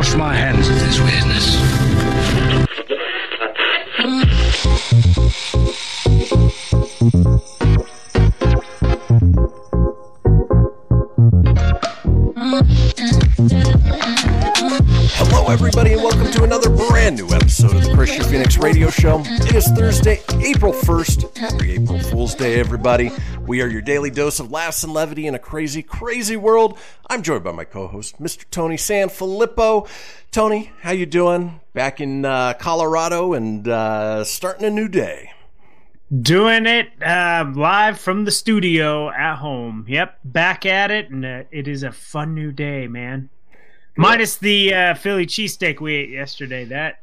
Wash my hands of this weirdness. Hello, everybody, and welcome to another brand new episode of the Kristian Fenix Radio Show. It is Thursday, April 1st. Happy April Fool's Day, everybody. We are your daily dose of laughs and levity in a crazy, crazy world. I'm joined by my co-host, Mr. Tony Sanfilippo. Tony, how you doing? Back in uh, Colorado and uh, starting a new day. Doing it uh, live from the studio at home. Yep, back at it, and uh, it is a fun new day, man. Minus the uh, Philly cheesesteak we ate yesterday. That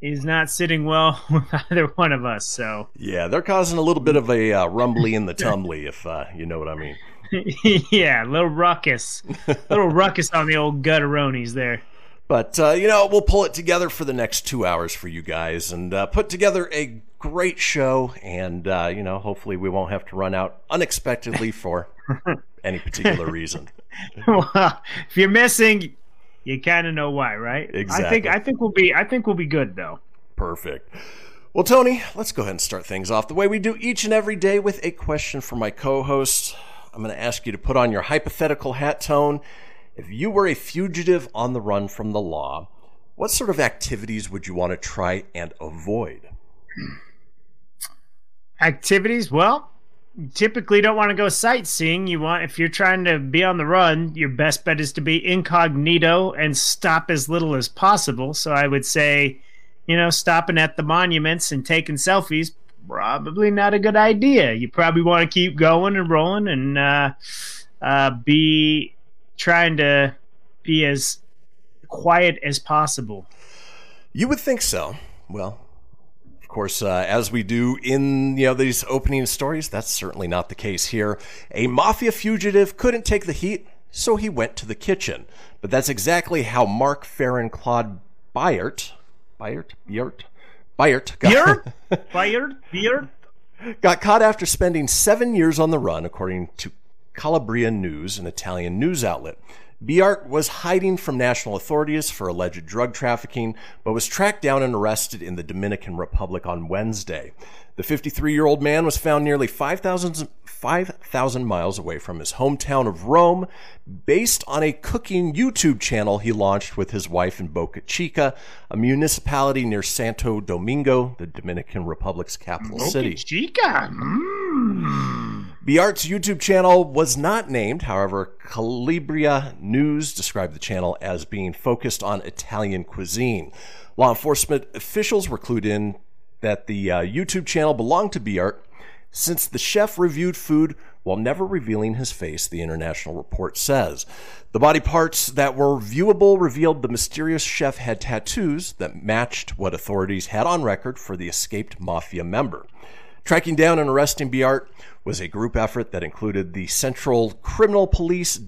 is not sitting well with either one of us. So, Yeah, they're causing a little bit of a uh, rumbly in the tumbly, if uh, you know what I mean. yeah, a little ruckus, little ruckus on the old gutteronis there. But, uh, you know, we'll pull it together for the next two hours for you guys and uh, put together a great show. And, uh, you know, hopefully we won't have to run out unexpectedly for any particular reason. well, if you're missing, you kind of know why, right? I think Exactly. I think we'll be I think we'll be good though. Perfect. Well, Tony, let's go ahead and start things off the way we do each and every day with a question for my co host. I'm going to ask you to put on your hypothetical hat tone. If you were a fugitive on the run from the law, what sort of activities would you want to try and avoid? activities well typically don't want to go sightseeing. You want if you're trying to be on the run your best bet is to be incognito and stop as little as possible. So i would say you know stopping at the monuments and taking selfies probably not a good idea. You probably want to keep going and rolling and uh, uh, be trying to be as quiet as possible. You would think so. Well, course, uh, as we do in you know these opening stories, that's certainly not the case here. A mafia fugitive couldn't take the heat, so he went to the kitchen. But that's exactly how Marc Feren Claude Biart, Byert, Byert, Byert got, beer fired beer got caught after spending seven years on the run, according to Calabria News, an Italian news outlet. Biart was hiding from national authorities for alleged drug trafficking, but was tracked down and arrested in the Dominican Republic on Wednesday. The 53 year old man was found nearly 5,000 5,000 miles away from his hometown of Rome, based on a cooking YouTube channel he launched with his wife in Boca Chica, a municipality near Santo Domingo, the Dominican Republic's capital city. chica mm. Biart's YouTube channel was not named. However, Calabria News described the channel as being focused on Italian cuisine. Law enforcement officials were clued in that the uh, YouTube channel belonged to Biart since the chef reviewed food while never revealing his face, the international report says. The body parts that were viewable revealed the mysterious chef had tattoos that matched what authorities had on record for the escaped mafia member. Tracking down and arresting Biart was a group effort that included the Central Criminal Police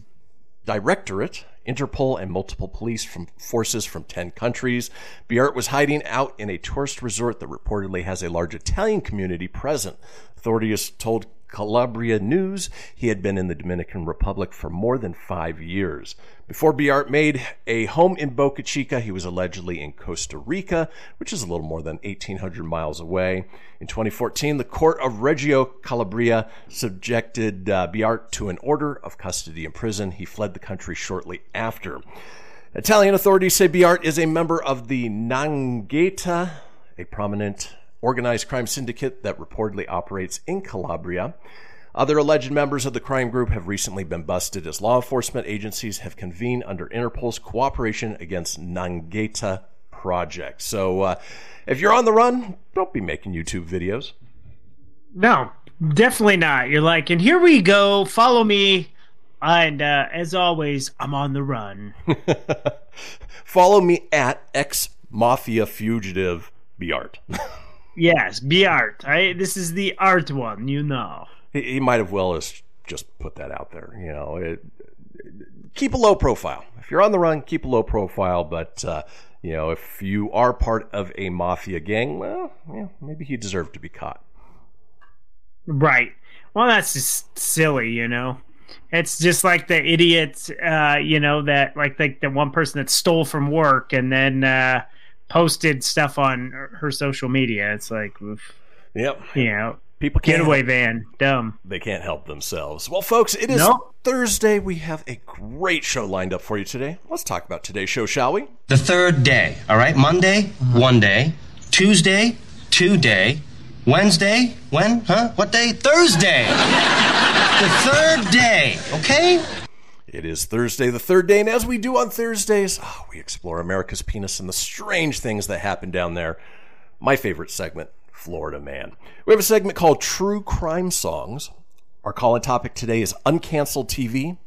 Directorate, Interpol, and multiple police from forces from 10 countries. Biart was hiding out in a tourist resort that reportedly has a large Italian community present. Authorities told Calabria News. He had been in the Dominican Republic for more than five years. Before Biart made a home in Boca Chica, he was allegedly in Costa Rica, which is a little more than 1,800 miles away. In 2014, the court of Reggio Calabria subjected uh, Biart to an order of custody in prison. He fled the country shortly after. Italian authorities say Biart is a member of the 'Ndrangheta, a prominent organized crime syndicate that reportedly operates in Calabria. Other alleged members of the crime group have recently been busted as law enforcement agencies have convened under Interpol's cooperation against 'Ndrangheta project. So uh, if you're on the run, don't be making YouTube videos. No, definitely not. You're like, and here we go. Follow me. And uh, as always, I'm on the run. Follow me at ex mafia fugitive Biart. yes, be art. I, this is the art one, you know. he, he might have well as just put that out there. You know, it, keep a low profile. If you're on the run, keep a low profile. But uh, you know, if you are part of a mafia gang, well, yeah, maybe he deserved to be caught. Right. Well, that's just silly, you know. It's just like the idiot, uh, you know, that like like the one person that stole from work and then uh, posted stuff on her social media. It's like, oof, Yep. you know, People can't getaway van, dumb. they can't help themselves. Well, folks, it is Nope. Thursday. We have a great show lined up for you today. Let's talk about today's show, shall we? The third day, all right? Monday, one day. Tuesday, two day. Wednesday, when? Huh? What day? Thursday. the third day, okay? It is Thursday, the third day, and as we do on Thursdays, oh, we explore America's penis and the strange things that happen down there. My favorite segment, Florida Man. We have a segment called True Crime Songs. Our call in topic today is uncanceled TV.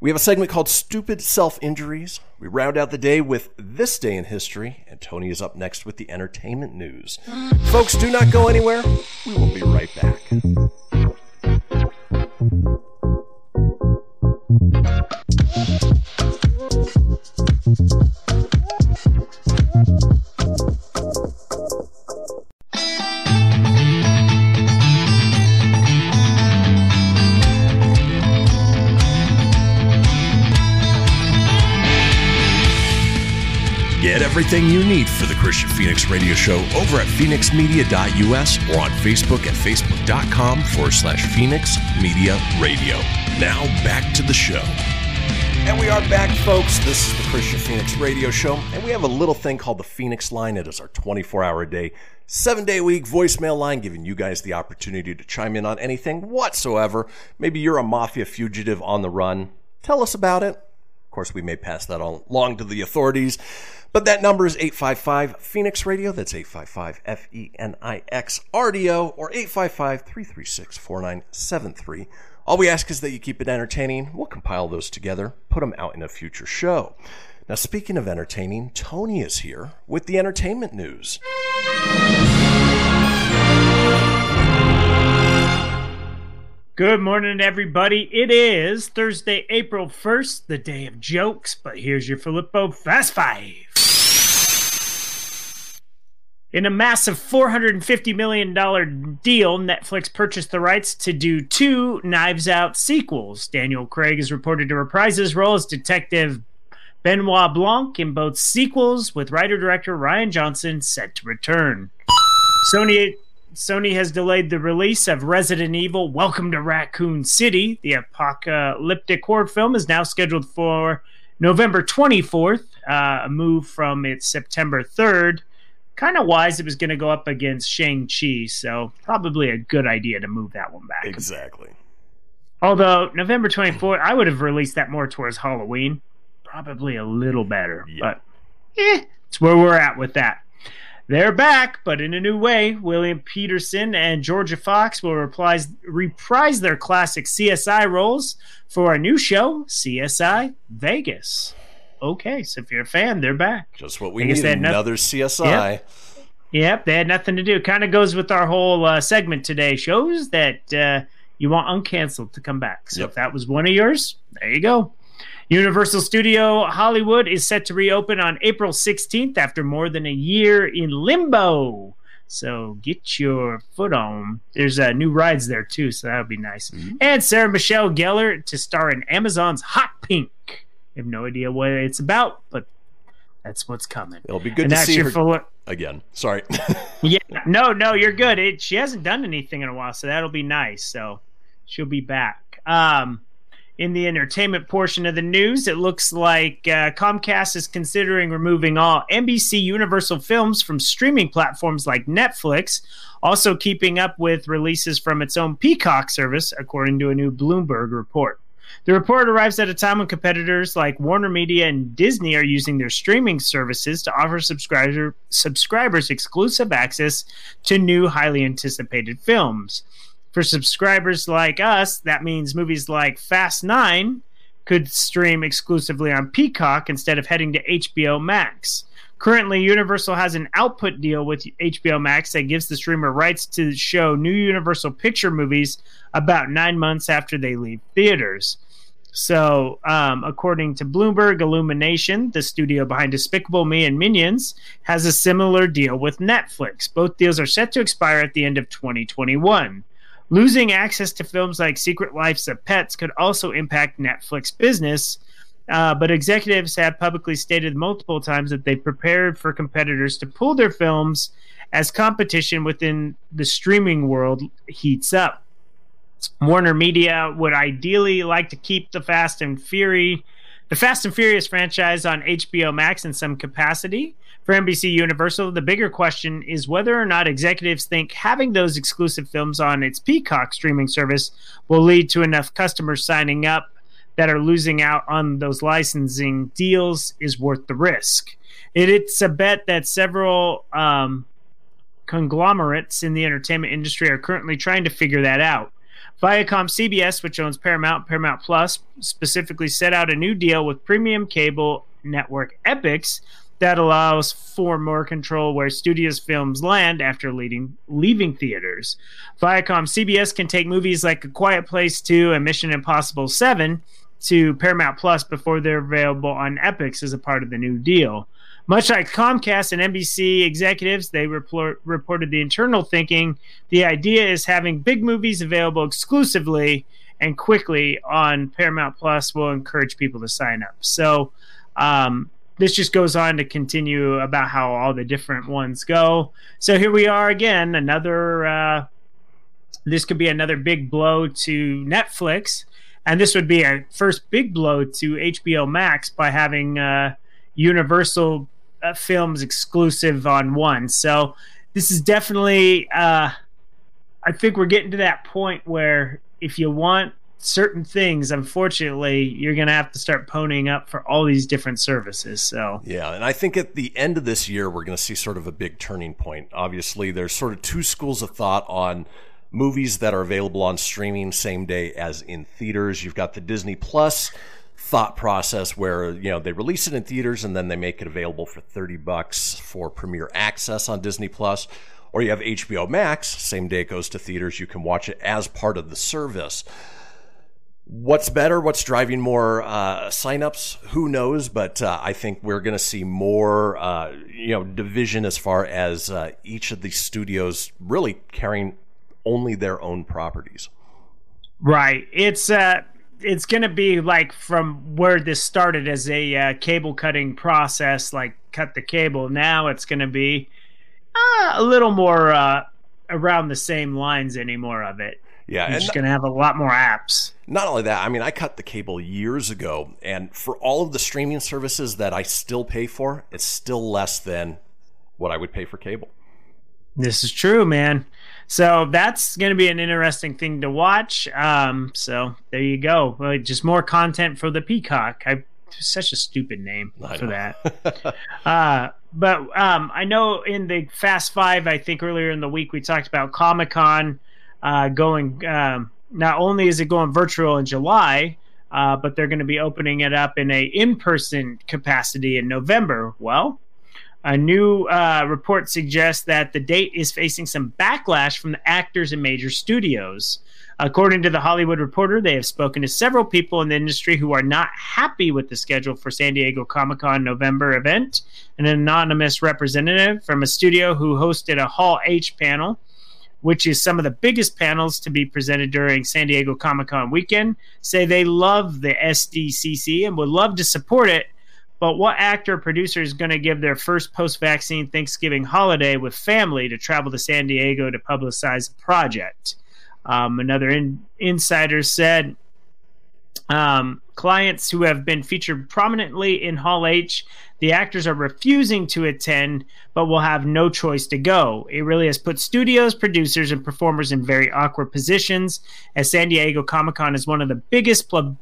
We have a segment called Stupid Self Injuries. We round out the day with This Day in History, and Tony is up next with the entertainment news. Folks, do not go anywhere. We will be right back. Thank you. Get everything you need for the Kristian Fenix Radio Show over at fenixmedia.us or on Facebook at facebook.com forward slash Fenix Media Radio. Now back to the show. And we are back, folks. This is the Kristian Fenix Radio Show, and we have a little thing called the Fenix Line. It is our 24 hour a day, seven day week voicemail line, giving you guys the opportunity to chime in on anything whatsoever. Maybe you're a mafia fugitive on the run. Tell us about it. Of course, we may pass that along to the authorities. But that number is 855 Fenix Radio. That's 855 F E N I X R D O or 855 336 4973. All we ask is that you keep it entertaining. We'll compile those together, put them out in a future show. Now, speaking of entertaining, Tony is here with the entertainment news. Good morning, everybody. It is Thursday, April 1st, the day of jokes, but here's your Filippo Fast Five. In a massive $450 million deal, Netflix purchased the rights to do two Knives Out sequels. Daniel Craig is reported to reprise his role as Detective Benoit Blanc in both sequels, with writer director Rian Johnson set to return. Sony Sony has delayed the release of Resident Evil Welcome to Raccoon City. The apocalyptic horror film is now scheduled for November 24th, uh, a move from its September 3rd. Kind of wise it was going to go up against Shang-Chi, so probably a good idea to move that one back. Exactly. Although November 24th, I would have released that more towards Halloween. Probably a little better, Yeah. but eh, it's where we're at with that. They're back, but in a new way. William Petersen and Jorja Fox will reprise, reprise their classic CSI roles for a new show, CSI Vegas. Okay, so if you're a fan, they're back. Just what we need. they had noth- Another CSI. Yep, they had nothing to do. Kind of goes with our whole uh, segment today. Shows that uh, you want uncanceled to come back. So Yep. if that was one of yours, there you go. Universal Studio Hollywood is set to reopen on April 16th after more than a year in limbo. So get your foot on. There's uh, new rides there too, so that would be nice. And Sarah Michelle Gellar to star in Amazon's Hot Pink. I have no idea what it's about, but that's what's coming. It'll be good and to see her full- again. Sorry. yeah, no, no, you're good. It, she hasn't done anything in a while, so that'll be nice. So she'll be back. Um, in the entertainment portion of the news, it looks like uh, Comcast is considering removing all NBC Universal films from streaming platforms like Netflix, also keeping up with releases from its own Peacock service, according to a new Bloomberg report. The report arrives at a time when competitors like Warner Media and Disney are using their streaming services to offer subscriber, subscribers exclusive access to new, highly anticipated films. For subscribers like us, that means movies like Fast 9 could stream exclusively on Peacock instead of heading to HBO Max. Currently, Universal has an output deal with HBO Max that gives the streamer rights to show new Universal Picture movies about nine months after they leave theaters. So, um, according to Bloomberg, Illumination, the studio behind Despicable Me and Minions, has a similar deal with Netflix. Both deals are set to expire at the end of 2021. Losing access to films like Secret Lives of Pets could also impact Netflix business, uh, but executives have publicly stated multiple times that they prepared for competitors to pull their films as competition within the streaming world heats up. Warner Media would ideally like to keep the Fast and Fury, the Fast and Furious franchise on HBO Max in some capacity. For NBC Universal, the bigger question is whether or not executives think having those exclusive films on its Peacock streaming service will lead to enough customers signing up that are losing out on those licensing deals is worth the risk. It, it's a bet that several um, conglomerates in the entertainment industry are currently trying to figure that out. Viacom CBS, which owns Paramount, Paramount Plus, specifically set out a new deal with premium cable network Epix that allows for more control where studios' films land after leading, leaving theaters. Viacom CBS can take movies like A Quiet Place 2 and Mission Impossible 7 to Paramount Plus before they're available on Epix as a part of the new deal. Much like Comcast and NBC executives, they report, reported the internal thinking. The idea is having big movies available exclusively and quickly on Paramount Plus will encourage people to sign up. So, um, this just goes on to continue about how all the different ones go. So here we are again, another. Uh, this could be another big blow to Netflix, and this would be a first big blow to HBO Max by having uh, Universal films exclusive on one. So this is definitely. Uh, I think we're getting to that point where if you want certain things, unfortunately, you're going to have to start ponying up for all these different services. So Yeah, and I think at the end of this year, we're going to see sort of a big turning point. Obviously, there's sort of two schools of thought on movies that are available on streaming same day as in theaters. You've got the Disney Plus thought process where you know they release it in theaters and then they make it available for 30 bucks for premiere access on Disney Plus or you have HBO Max same day it goes to theaters you can watch it as part of the service What's better? What's driving more uh, signups? Who knows? But uh, I think we're going to see more, uh, you know, division as far as uh, each of these studios really carrying only their own properties. Right. It's uh it's going to be like from where this started as a uh, cable cutting process like cut the cable. Now it's going to be uh, a little more uh around the same lines anymore of it. Yeah, just going to have a lot more apps. not only that, I mean, I cut the cable years ago, and for all of the streaming services that I still pay for, it's still less than what I would pay for cable. This is true, man. So that's going to be an interesting thing to watch. Um, so there you go. Uh, just more content for the Peacock. I such a stupid name for that. uh, but um, I know in the Fast Five, I think earlier in the week we talked about Comic Con uh, going. Um, not only is it going virtual in July, uh, but they're going to be opening it up in a in-person capacity in November. Well, A new uh, report suggests that the date is facing some backlash from the actors and major studios. According to the Hollywood Reporter, they have spoken to several people in the industry who are not happy with the schedule for San Diego Comic Con November event. An anonymous representative from a studio who hosted a Hall H panel, which is some of the biggest panels to be presented during San Diego Comic Con weekend, say they love the SDCC and would love to support it. But what actor or producer is going to give their first post vaccine Thanksgiving holiday with family to travel to San Diego to publicize a project? Um, another in, insider said um, clients who have been featured prominently in Hall H, the actors are refusing to attend, but will have no choice to go. It really has put studios, producers, and performers in very awkward positions, as San Diego Comic Con is one of the biggest pub-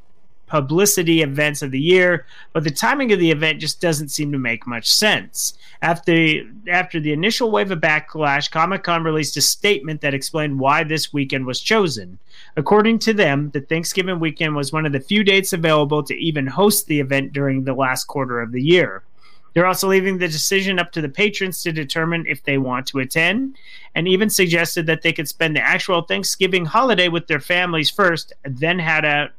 publicity events of the year, but the timing of the event just doesn't seem to make much sense. After after the initial wave of backlash, Comic Con released a statement that explained why this weekend was chosen. According to them, the Thanksgiving weekend was one of the few dates available to even host the event during the last quarter of the year. They're also leaving the decision up to the patrons to determine if they want to attend, and even suggested that they could spend the actual Thanksgiving holiday with their families first, then head out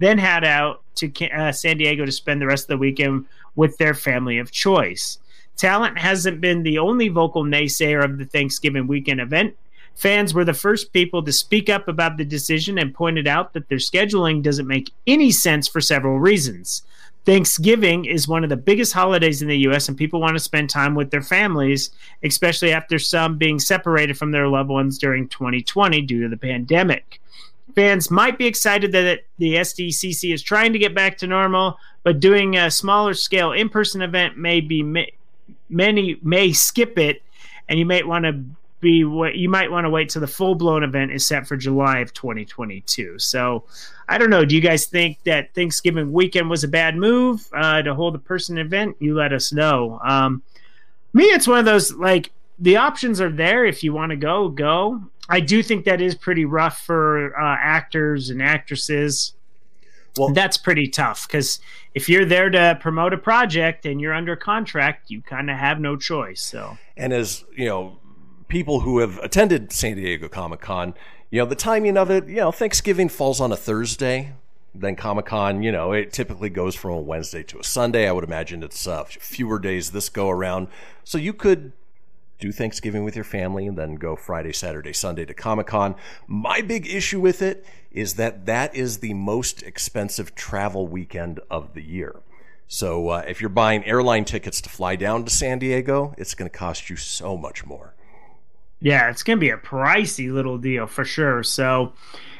then head out to uh, San Diego to spend the rest of the weekend with their family of choice. Talent hasn't been the only vocal naysayer of the Thanksgiving weekend event. Fans were the first people to speak up about the decision and pointed out that their scheduling doesn't make any sense for several reasons. Thanksgiving is one of the biggest holidays in the U.S., and people want to spend time with their families, especially after some being separated from their loved ones during 2020 due to the pandemic fans might be excited that the SDCC is trying to get back to normal, but doing a smaller scale in person event may be many may skip it, and you might want to be what you might want to wait till the full blown event is set for July of 2022. So I don't know. Do you guys think that Thanksgiving weekend was a bad move uh, to hold a person event? You let us know. Um, me, it's one of those like the options are there if you want to go, go. I do think that is pretty rough for uh, actors and actresses. Well, that's pretty tough because if you're there to promote a project and you're under contract, you kind of have no choice. So, and as you know, people who have attended San Diego Comic Con, you know, the timing of it, you know, Thanksgiving falls on a Thursday. Then Comic Con, you know, it typically goes from a Wednesday to a Sunday. I would imagine it's uh, fewer days this go around. So you could do Thanksgiving with your family and then go Friday, Saturday, Sunday to Comic Con. My big issue with it is that that is the most expensive travel weekend of the year. So uh, if you're buying airline tickets to fly down to San Diego, it's going to cost you so much more. Yeah, it's going to be a pricey little deal for sure. So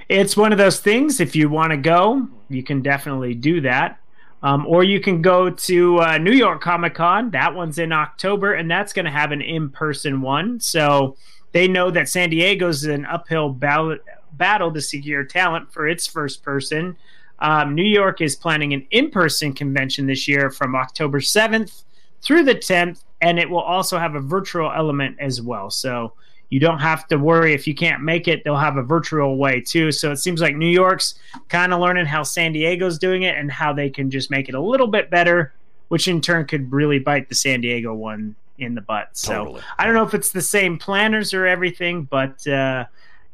it's one of those things. If you want to go, you can definitely do that. Um, or you can go to uh, New York Comic Con. That one's in October, and that's going to have an in person one. So they know that San Diego's an uphill battle, battle to secure talent for its first person. Um, New York is planning an in person convention this year from October 7th through the 10th, and it will also have a virtual element as well. So you don't have to worry. If you can't make it they'll have a virtual way too. So it seems like new york's kind of learning how san diego's doing it and how they can just make it a little bit better which in turn could really bite the san diego one in the butt. So Totally. i don't know if it's the same planners or everything but uh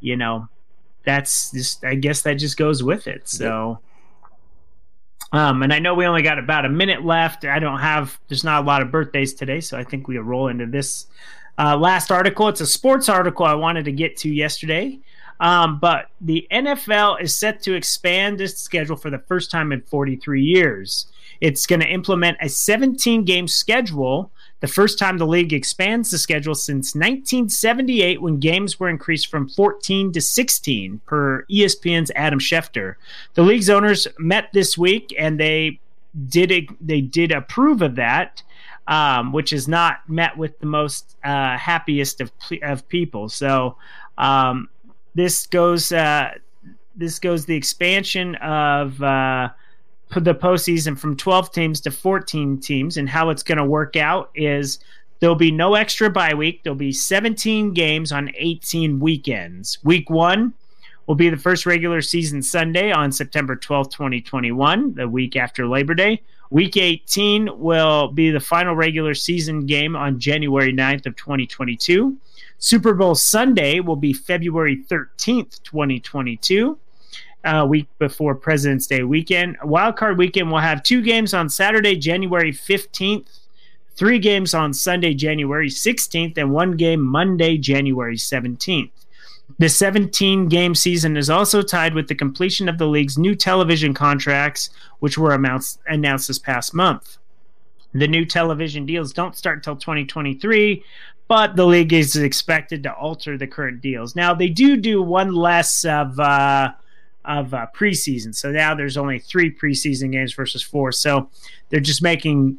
you know that's just i guess that just goes with it. So um, and I know we only got about a minute left. I don't have, there's not a lot of birthdays today, so I think we'll roll into this uh, last article. It's a sports article I wanted to get to yesterday. Um, but the NFL is set to expand its schedule for the first time in 43 years. It's going to implement a 17 game schedule, the first time the league expands the schedule since 1978 when games were increased from 14 to 16 per ESPN's Adam Schefter. The league's owners met this week and they did they did approve of that um, which is not met with the most uh, happiest of of people. So um, this goes uh, this goes the expansion of uh, the postseason from 12 teams to 14 teams, and how it's going to work out is there'll be no extra bye week. There'll be 17 games on 18 weekends. Week one will be the first regular season Sunday on September 12th, 2021, the week after Labor Day. Week 18 will be the final regular season game on January 9th of 2022. Super Bowl Sunday will be February 13th, 2022 uh, week before President's Day weekend. Wildcard weekend will have two games on Saturday, January 15th, three games on Sunday, January 16th, and one game Monday, January 17th. The 17 game season is also tied with the completion of the league's new television contracts, which were announced, announced this past month. The new television deals don't start until 2023, but the league is expected to alter the current deals. Now, they do do one less of. Uh, of uh, preseason. So now there's only three preseason games versus four. So they're just making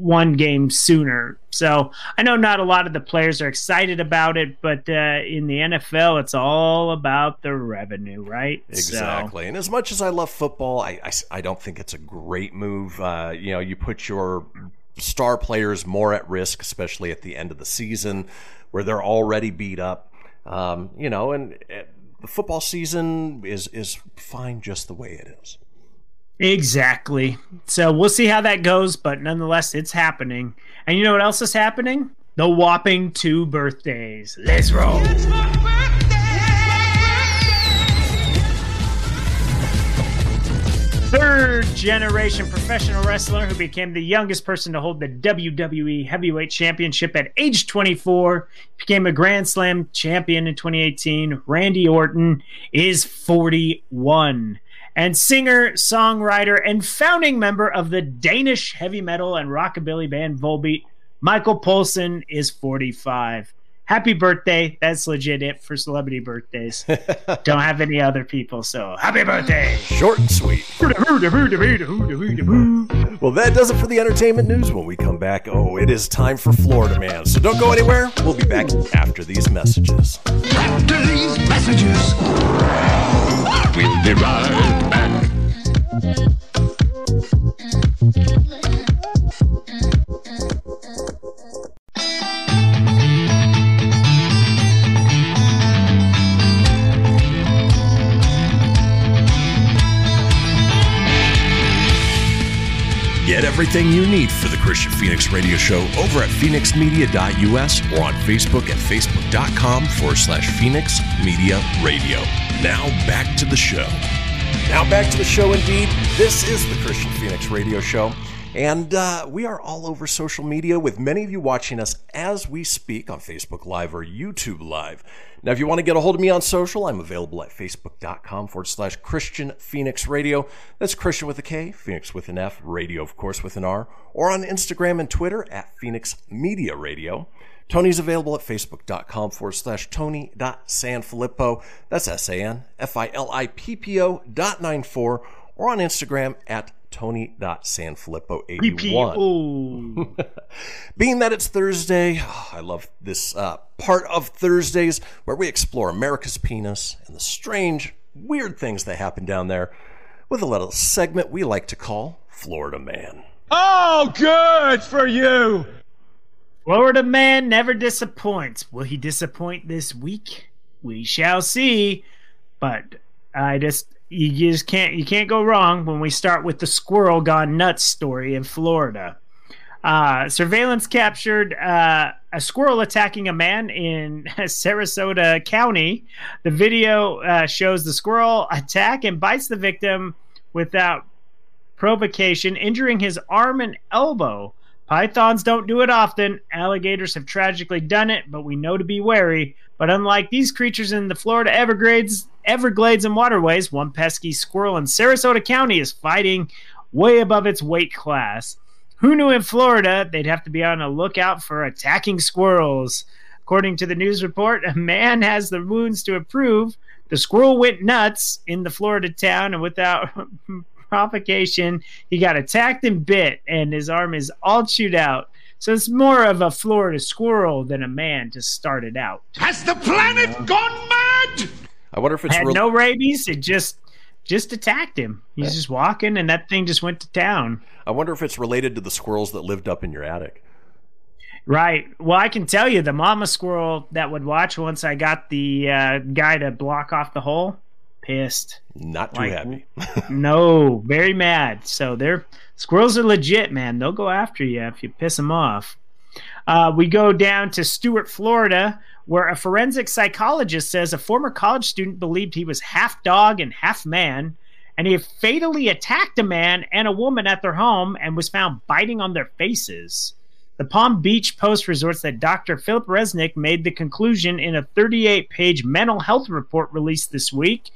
one game sooner. So I know not a lot of the players are excited about it, but uh, in the NFL, it's all about the revenue, right? Exactly. And as much as I love football, I, I, I don't think it's a great move. Uh, you know, you put your star players more at risk, especially at the end of the season where they're already beat up. Um, you know, and uh, the football season is is fine just the way it is. Exactly. So we'll see how that goes, but nonetheless, it's happening. And you know what else is happening? The whopping two birthdays. Let's roll. Third generation professional wrestler who became the youngest person to hold the WWE Heavyweight Championship at age 24, became a Grand Slam champion in 2018. Randy Orton is 41 and singer, songwriter, and founding member of the Danish heavy metal and rockabilly band Volbeat, Michael Poulsen is 45. Happy birthday. That's legit it for celebrity birthdays. Don't have any other people, so happy birthday. Short and sweet. Well, that does it for the entertainment news. When we come back, oh, it is time for Florida Man. So don't go anywhere. We'll be back after these messages. After these messages, We'll be right back. Get everything you need for the Kristian Fenix Radio Show over at fenixmedia.us or on Facebook at facebook.com forward slash Fenix Media Radio. Now back to the show. Now back to the show indeed. This is the Kristian Fenix Radio Show. And uh, we are all over social media with many of you watching us as we speak on Facebook Live or YouTube Live. Now, if you want to get a hold of me on social, I'm available at facebook.com forward slash Kristian Fenix Radio. That's Kristian with a K, Fenix with an F, radio, of course, with an R, or on Instagram and Twitter at Fenix Media Radio. Tony's available at facebook.com forward slash Tony.Sanfilippo. That's S A N F I L I P P O dot nine four, or on Instagram at Tony.Sanfilippo81. Oh, Being that it's Thursday, I love this uh, part of Thursdays where we explore America's penis and the strange, weird things that happen down there with a little segment we like to call Florida Man. Oh, good for you. Florida man never disappoints. Will he disappoint this week? We shall see. But I just you just can't you can't go wrong when we start with the squirrel gone nuts story in Florida. Uh, surveillance captured uh, a squirrel attacking a man in Sarasota County. The video uh, shows the squirrel attack and bites the victim without provocation, injuring his arm and elbow. Pythons don't do it often. Alligators have tragically done it, but we know to be wary. But unlike these creatures in the Florida Everglades, Everglades and waterways, one pesky squirrel in Sarasota County is fighting way above its weight class. Who knew in Florida they'd have to be on a lookout for attacking squirrels? According to the news report, a man has the wounds to approve. The squirrel went nuts in the Florida town, and without provocation, he got attacked and bit, and his arm is all chewed out. So it's more of a Florida squirrel than a man to start it out. Has the planet gone mad? I wonder if it's Had real- no rabies. It just just attacked him. He's just walking, and that thing just went to town. I wonder if it's related to the squirrels that lived up in your attic. Right. Well, I can tell you, the mama squirrel that would watch once I got the uh, guy to block off the hole pissed. Not too Like, happy. no, very mad. So they're squirrels are legit, man. They'll go after you if you piss them off. Uh, we go down to Stuart, Florida, where a forensic psychologist says a former college student believed he was half dog and half man, and he fatally attacked a man and a woman at their home and was found biting on their faces. The Palm Beach Post resorts that Dr. Philip Resnick made the conclusion in a 38 page mental health report released this week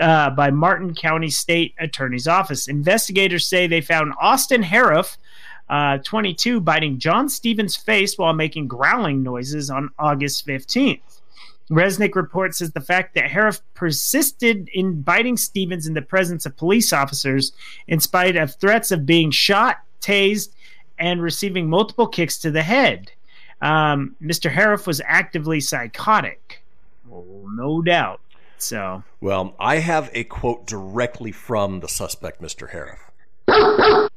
uh, by Martin County State Attorney's Office. Investigators say they found Austin Harrouff, uh, 22, biting John Stevens' face while making growling noises on August 15th. Resnick reports says the fact that Harrouff persisted in biting Stevens in the presence of police officers, in spite of threats of being shot, tased, and receiving multiple kicks to the head. Um, Mr. Harrouff was actively psychotic. Oh, no doubt. So, Well, I have a quote directly from the suspect, Mr. Harrouff.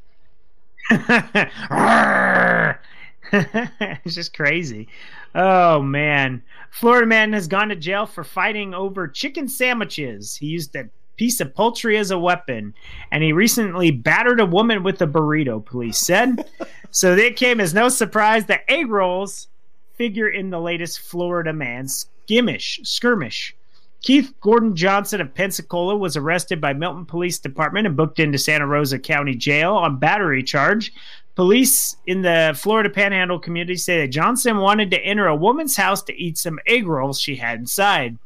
it's just crazy. Oh man. Florida man has gone to jail for fighting over chicken sandwiches. He used a piece of poultry as a weapon, and he recently battered a woman with a burrito, police said. so it came as no surprise that egg rolls figure in the latest Florida man skimmish skirmish. Keith Gordon Johnson of Pensacola was arrested by Milton Police Department and booked into Santa Rosa County Jail on battery charge. Police in the Florida Panhandle community say that Johnson wanted to enter a woman's house to eat some egg rolls she had inside.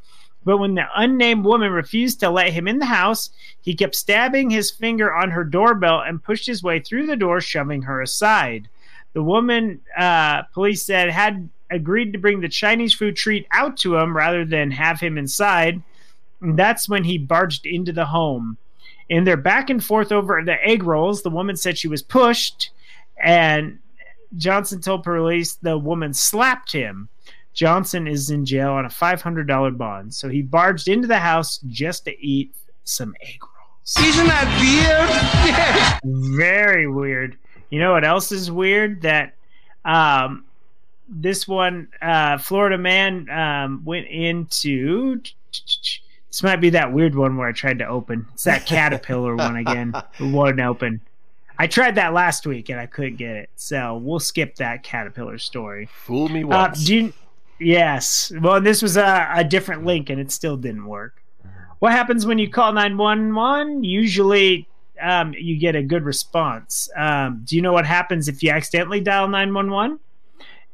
But when the unnamed woman refused to let him in the house, he kept stabbing his finger on her doorbell and pushed his way through the door, shoving her aside. The woman, uh, police said, had agreed to bring the Chinese food treat out to him rather than have him inside. And that's when he barged into the home. In their back and forth over the egg rolls, the woman said she was pushed, and Johnson told police the woman slapped him. Johnson is in jail on a $500 bond, so he barged into the house just to eat some egg rolls. Isn't that weird? Very weird. You know what else is weird? That um, this one, uh, Florida man um, went into. This might be that weird one where I tried to open. It's that caterpillar one again. It wouldn't open. I tried that last week and I couldn't get it. So we'll skip that caterpillar story. Fool me Uh, once. do you, yes. Well, this was a, a different link and it still didn't work. What happens when you call 911? Usually um, you get a good response. Um, do you know what happens if you accidentally dial 911?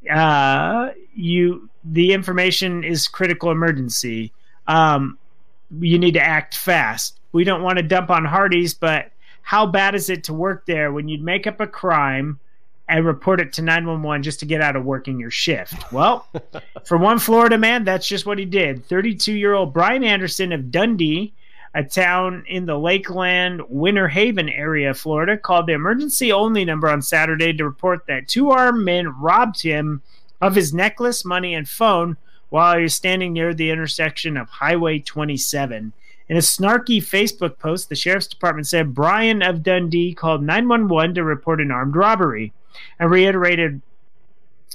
Uh, you the information is critical emergency. Um, you need to act fast. We don't want to dump on Hardee's, but how bad is it to work there when you'd make up a crime and report it to 911 just to get out of working your shift? Well, for one Florida man, that's just what he did. 32 year old Brian Anderson of Dundee, a town in the Lakeland, Winter Haven area of Florida, called the emergency only number on Saturday to report that two armed men robbed him of his necklace, money, and phone while he was standing near the intersection of Highway 27. In a snarky Facebook post, the sheriff's department said Brian of Dundee called 911 to report an armed robbery and reiterated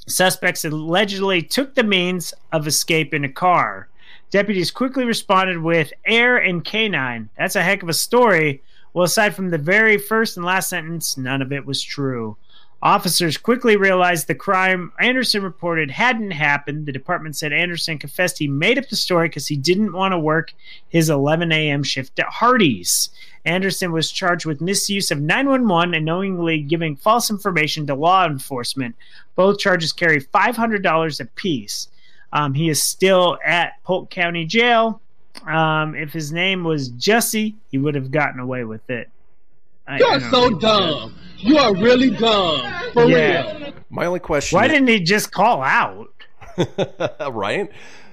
suspects allegedly took the means of escape in a car. Deputies quickly responded with air and canine. That's a heck of a story. Well, aside from the very first and last sentence, none of it was true. Officers quickly realized the crime Anderson reported hadn't happened. The department said Anderson confessed he made up the story because he didn't want to work his 11 a.m. shift at Hardee's. Anderson was charged with misuse of 911 and knowingly giving false information to law enforcement. Both charges carry $500 apiece. Um, he is still at Polk County Jail. Um, if his name was Jesse, he would have gotten away with it. I- I You're don't so think- dumb. You are really dumb. For Yeah. real. My only question. Why didn't he just call out? right?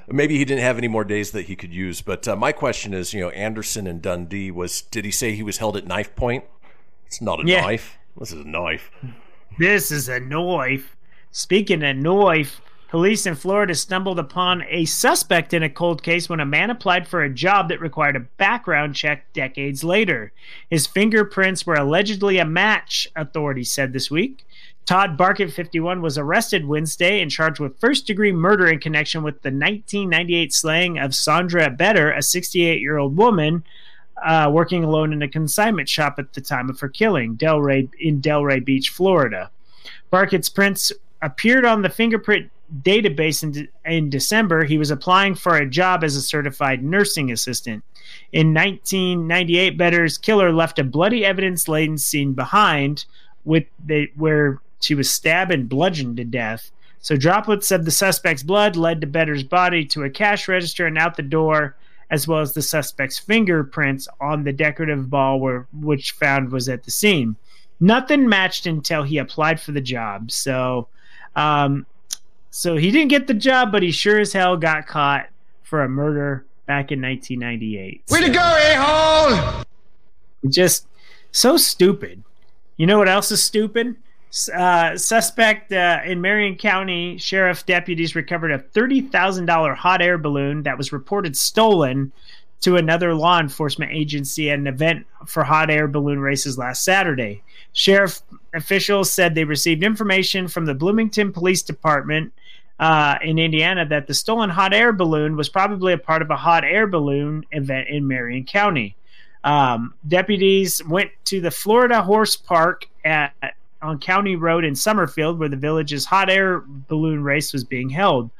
Maybe he didn't have any more days that he could use. But uh, my question is, you know, Anderson and Dundee was. Did he say he was held at knife point? It's not a Yeah. knife. This is a knife. This is a knife. Speaking of knife, police in Florida stumbled upon a suspect in a cold case when a man applied for a job that required a background check decades later. His fingerprints were allegedly a match, authorities said this week. Todd Barkett, 51, was arrested Wednesday and charged with first degree murder in connection with the 1998 slaying of Sandra Better, a 68 year old woman uh, working alone in a consignment shop at the time of her killing Delray, in Delray Beach, Florida. Barkett's prints appeared on the fingerprint database in, in December. He was applying for a job as a certified nursing assistant. In 1998, Better's killer left a bloody evidence laden scene behind with the, where she was stabbed and bludgeoned to death. So droplets of the suspect's blood led to Better's body to a cash register and out the door, as well as the suspect's fingerprints on the decorative ball where, which found was at the scene. Nothing matched until he applied for the job. So, um, so he didn't get the job, but he sure as hell got caught for a murder back in 1998. Way to go, a-hole! Just so stupid. You know what else is stupid? Uh, suspect uh, in Marion County sheriff deputies recovered a thirty thousand dollar hot air balloon that was reported stolen to another law enforcement agency at an event for hot air balloon races last Saturday. Sheriff officials said they received information from the Bloomington Police Department uh, in Indiana that the stolen hot air balloon was probably a part of a hot air balloon event in Marion County. Um, deputies went to the Florida Horse Park at on County Road in Summerfield, where the village's hot air balloon race was being held.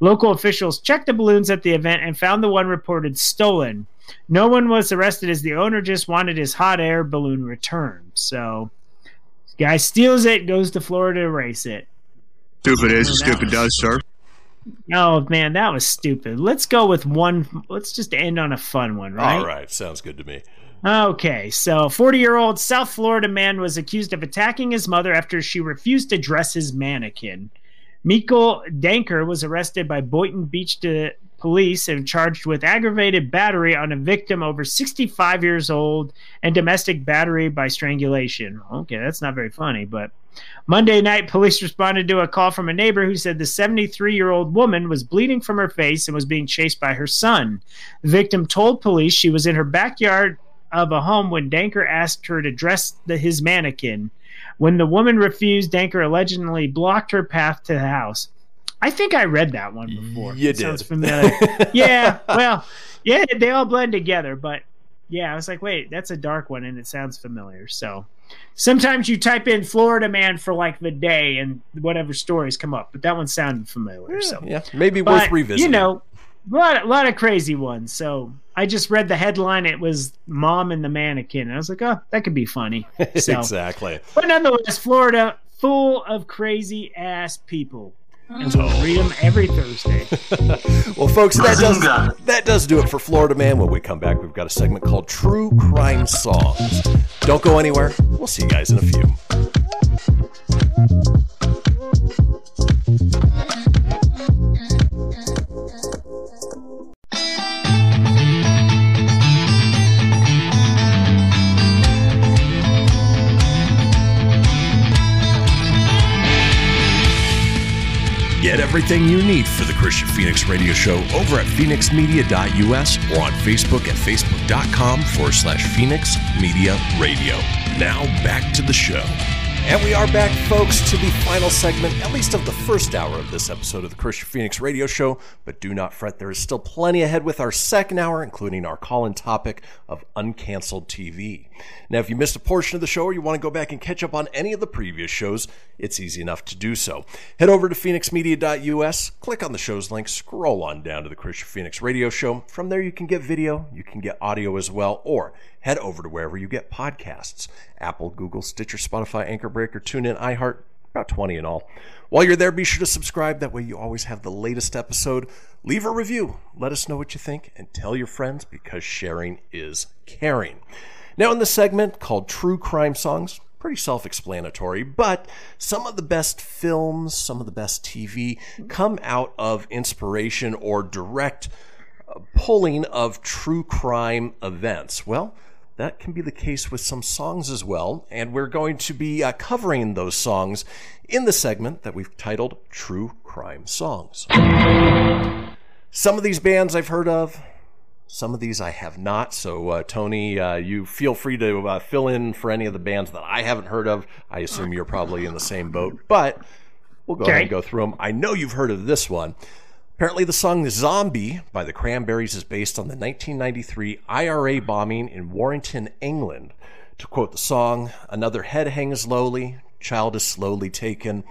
Local officials checked the balloons at the event and found the one reported stolen. No one was arrested as the owner just wanted his hot air balloon returned. So, guy steals it, goes to Florida to race it. Stupid is, stupid does, sir. Oh man, that was stupid. Let's go with one. Let's just end on a fun one, right? All right, sounds good to me. Okay, so 40 year old South Florida man was accused of attacking his mother after she refused to dress his mannequin. Mikkel Danker was arrested by Boynton Beach to police and charged with aggravated battery on a victim over 65 years old and domestic battery by strangulation. Okay, that's not very funny, but Monday night, police responded to a call from a neighbor who said the 73 year old woman was bleeding from her face and was being chased by her son. The victim told police she was in her backyard of a home when Danker asked her to dress the, his mannequin. When the woman refused, Danker allegedly blocked her path to the house. I think I read that one before. You It Sounds familiar. yeah, well, yeah, they all blend together, but yeah, I was like, wait, that's a dark one and it sounds familiar. So sometimes you type in Florida man for like the day and whatever stories come up, but that one sounded familiar. so Yeah, maybe worth revisiting. You know, a lot, a lot of crazy ones. So I just read the headline. It was "Mom and the Mannequin." And I was like, oh, that could be funny. So, exactly. but nonetheless, Florida full of crazy ass people, and we'll read them oh. every Thursday. Well, folks, that does that does do it for Florida Man. When we come back, we've got a segment called True Crime Songs. Don't go anywhere. We'll see you guys in a few. Everything you need for the Kristian Fenix Radio Show over at fenixmedia.us or on Facebook at facebook.com forward slash Fenix Media Radio. Now back to the show. And we are back, folks, to the final segment, at least of the first hour of this episode of the Kristian Fenix Radio Show. But do not fret, there is still plenty ahead with our second hour, including our call in topic of uncanceled TV. Now, if you missed a portion of the show or you want to go back and catch up on any of the previous shows, it's easy enough to do so. Head over to fenixmedia.us, click on the show's link, scroll on down to the Kristian Fenix Radio Show. From there, you can get video, you can get audio as well, or head over to wherever you get podcasts Apple, Google, Stitcher, Spotify, Anchor Breaker, TuneIn, iHeart, about 20 in all. While you're there, be sure to subscribe. That way, you always have the latest episode. Leave a review. Let us know what you think and tell your friends because sharing is caring. Now, in the segment called True Crime Songs, pretty self explanatory, but some of the best films, some of the best TV come out of inspiration or direct uh, pulling of true crime events. Well, that can be the case with some songs as well, and we're going to be uh, covering those songs in the segment that we've titled True Crime Songs. Some of these bands I've heard of, Some of these I have not. So, uh, Tony, uh, you feel free to uh, fill in for any of the bands that I haven't heard of. I assume you're probably in the same boat, but we'll go ahead and go through them. I know you've heard of this one. Apparently, the song The Zombie by the Cranberries is based on the 1993 IRA bombing in Warrington, England. To quote the song, another head hangs lowly, child is slowly taken,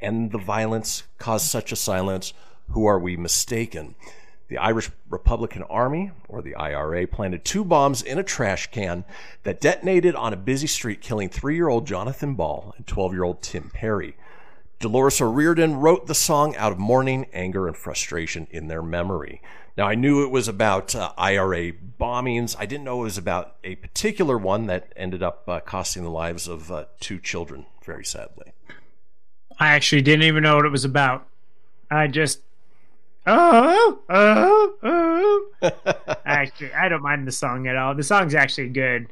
and the violence caused such a silence. Who are we mistaken? The Irish Republican Army, or the IRA, planted two bombs in a trash can that detonated on a busy street, killing three year old Jonathan Ball and 12 year old Tim Perry. Dolores O'Riordan wrote the song out of mourning, anger, and frustration in their memory. Now, I knew it was about uh, IRA bombings. I didn't know it was about a particular one that ended up uh, costing the lives of uh, two children, very sadly. I actually didn't even know what it was about. I just oh oh oh. actually, I don't mind the song at all. The song's actually good.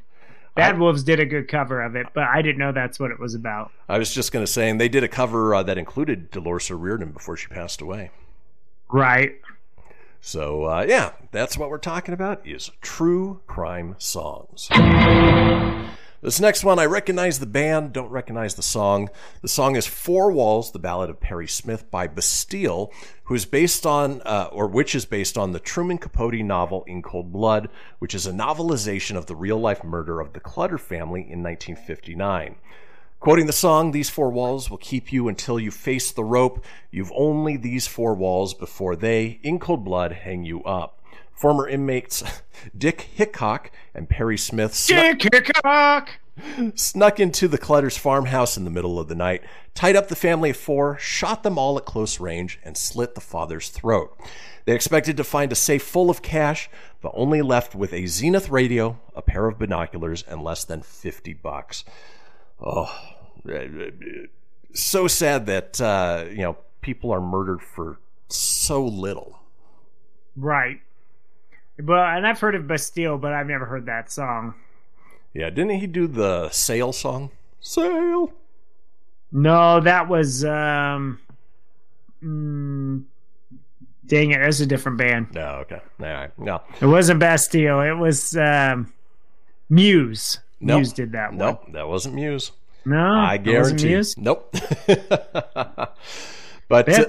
Bad Wolves did a good cover of it, but I didn't know that's what it was about. I was just going to say, and they did a cover uh, that included Dolores O'Riordan before she passed away. Right. So, uh, yeah, that's what we're talking about is true crime songs. This next one, I recognize the band, don't recognize the song. The song is Four Walls, the Ballad of Perry Smith by Bastille, who is based on, uh, or which is based on the Truman Capote novel In Cold Blood, which is a novelization of the real life murder of the Clutter family in 1959. Quoting the song, these four walls will keep you until you face the rope. You've only these four walls before they, in cold blood, hang you up. Former inmates Dick Hickok and Perry Smith snuck, Dick Hickok. snuck into the Clutter's farmhouse in the middle of the night, tied up the family of four, shot them all at close range, and slit the father's throat. They expected to find a safe full of cash, but only left with a Zenith radio, a pair of binoculars, and less than 50 bucks. Oh, so sad that uh, you know people are murdered for so little. Right. But and I've heard of Bastille, but I've never heard that song. Yeah, didn't he do the Sail song? Sail. No, that was um mm, dang it, that's a different band. No, okay, all right, no, It wasn't Bastille, it was um Muse. Nope. Muse did that one. nope, that wasn't Muse. No, I guarantee. Muse? Nope. but uh,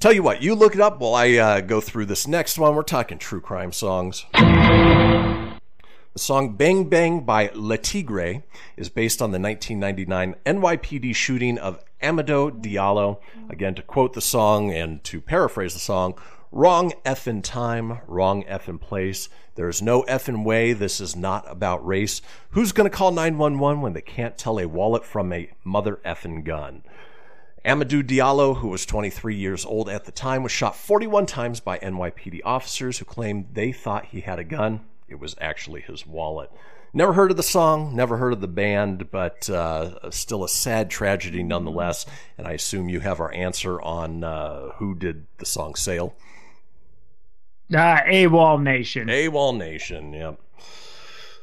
tell you what, you look it up while I uh, go through this next one. We're talking true crime songs. The song Bang Bang by Le Tigre is based on the 1999 NYPD shooting of Amadou Diallo. Again, to quote the song and to paraphrase the song, wrong effing time, wrong effing place. There is no effing way. This is not about race. Who's going to call 911 when they can't tell a wallet from a mother effing gun? Amadou Diallo, who was 23 years old at the time, was shot 41 times by NYPD officers who claimed they thought he had a gun. It was actually his wallet. Never heard of the song, never heard of the band, but uh, still a sad tragedy nonetheless. And I assume you have our answer on uh, who did the song Sail. Uh, AWOL Nation. AWOL Nation, yep.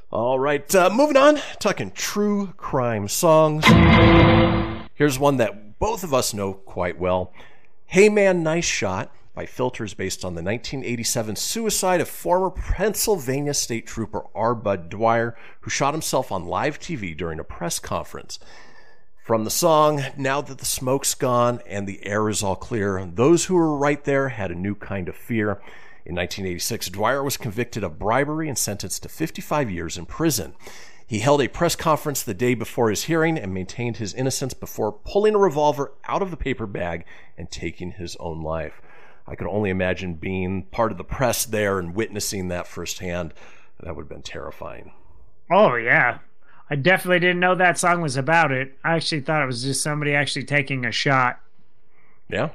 All right, uh, moving on, talking true crime songs. Here's one that both of us know quite well Hey Man, Nice Shot by Filters, based on the 1987 suicide of former Pennsylvania State Trooper R. Bud Dwyer, who shot himself on live TV during a press conference. From the song, Now That the Smoke's Gone and the Air is All Clear, those who were right there had a new kind of fear. In 1986, Dwyer was convicted of bribery and sentenced to 55 years in prison. He held a press conference the day before his hearing and maintained his innocence before pulling a revolver out of the paper bag and taking his own life. I could only imagine being part of the press there and witnessing that firsthand. That would have been terrifying. Oh yeah. I definitely didn't know that song was about it. I actually thought it was just somebody actually taking a shot, Yeah?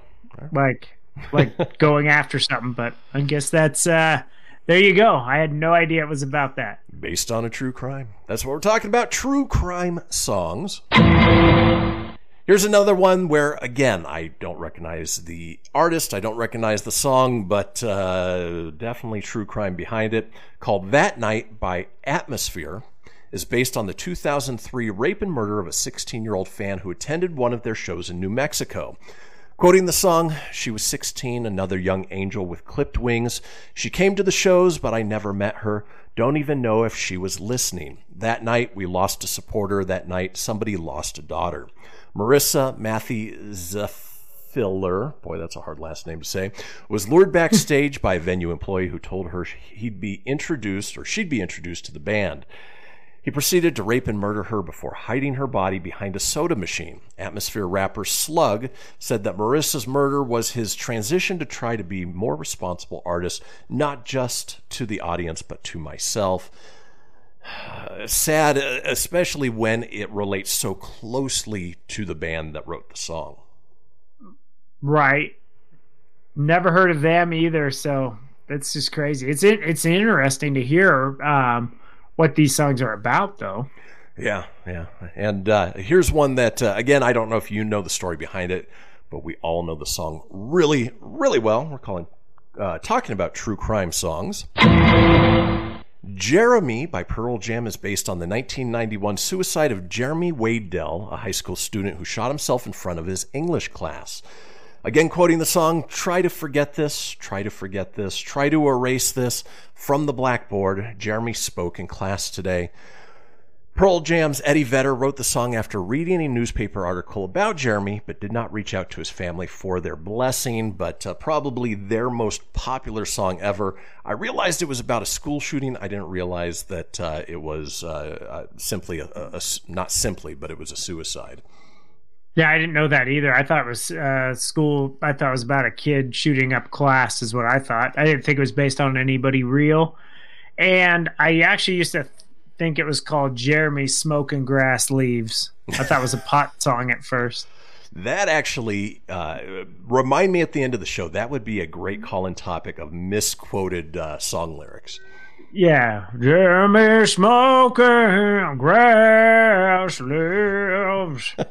like like going after something, but I guess that's uh there you go. I had no idea it was about that. Based on a true crime. That's what we're talking about true crime songs. Here's another one where, again, I don't recognize the artist, I don't recognize the song, but uh, definitely true crime behind it, called That Night by Atmosphere, is based on the 2003 rape and murder of a 16 year old fan who attended one of their shows in New Mexico. Quoting the song, she was 16, another young angel with clipped wings. She came to the shows, but I never met her. Don't even know if she was listening. That night, we lost a supporter. That night, somebody lost a daughter. Marissa Mathy-Zvaifler, boy, that's a hard last name to say, was lured backstage by a venue employee who told her he'd be introduced or she'd be introduced to the band. He proceeded to rape and murder her before hiding her body behind a soda machine. Atmosphere rapper Slug said that Marissa's murder was his transition to try to be more responsible artist, not just to the audience, but to myself. Sad, especially when it relates so closely to the band that wrote the song. Right. Never heard of them either, so that's just crazy. It's it's interesting to hear um, what these songs are about, though. Yeah, yeah. And uh, here's one that, uh, again, I don't know if you know the story behind it, but we all know the song really, really well. We're calling, uh, talking about true crime songs. Jeremy by Pearl Jam is based on the 1991 suicide of Jeremy Wade Delle, a high school student who shot himself in front of his English class. Again, quoting the song, try to forget this, try to forget this, try to erase this from the blackboard. Jeremy spoke in class today. Pearl Jam's Eddie Vedder wrote the song after reading a newspaper article about Jeremy, but did not reach out to his family for their blessing. But uh, probably their most popular song ever. I realized it was about a school shooting. I didn't realize that uh, it was uh, uh, simply a, a- a not simply, but it was a suicide. Yeah, I didn't know that either. I thought it was uh, school. I thought it was about a kid shooting up class, is what I thought. I didn't think it was based on anybody real. And I actually used to think it was called Jeremy Smoking Grass Leaves. I thought it was a pot song at first. That actually uh, remind me at the end of the show. That would be a great call-in topic of misquoted uh, song lyrics. Yeah, Jeremy Smoking Grass Leaves.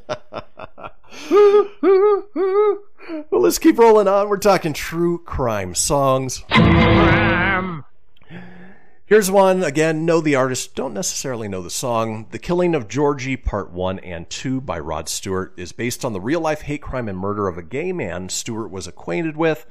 Well, let's keep rolling on. We're talking true crime songs. Um, Here's one. Again, know the artist, don't necessarily know the song. The Killing of Georgie, Part 1 and 2 by Rod Stewart is based on the real life hate crime and murder of a gay man Stewart was acquainted with.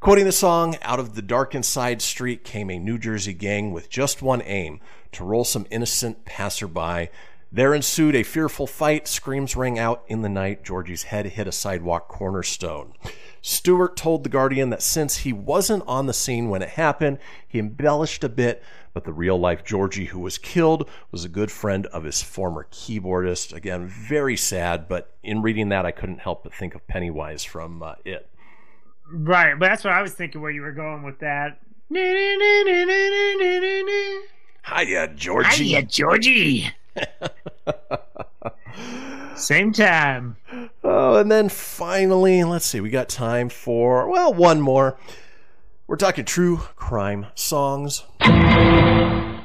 Quoting the song, out of the darkened side street came a New Jersey gang with just one aim to roll some innocent passerby. There ensued a fearful fight. Screams rang out in the night. Georgie's head hit a sidewalk cornerstone. Stewart told The Guardian that since he wasn't on the scene when it happened, he embellished a bit, but the real life Georgie who was killed was a good friend of his former keyboardist. Again, very sad, but in reading that, I couldn't help but think of Pennywise from uh, It. Right, but that's what I was thinking where you were going with that. Hiya, Georgie. Hiya, Georgie. Same time. Oh, and then finally, let's see, we got time for, well, one more. We're talking true crime songs.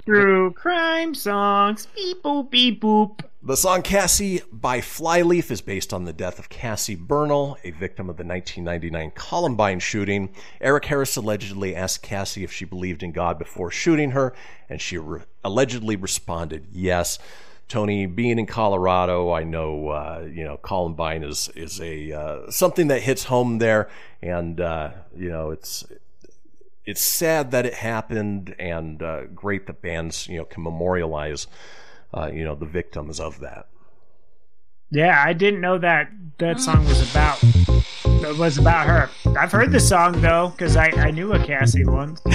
True crime songs. Beep boop beep boop. The song Cassie by Flyleaf is based on the death of Cassie Bernall, a victim of the 1999 Columbine shooting. Eric Harris allegedly asked Cassie if she believed in God before shooting her, and she re- allegedly responded yes. Tony, being in Colorado, I know uh, you know Columbine is is a uh, something that hits home there, and uh, you know it's it's sad that it happened, and uh, great that bands you know can memorialize uh, you know the victims of that. Yeah, I didn't know that that song was about it was about her. I've heard the song though, because I, I knew a Cassie once.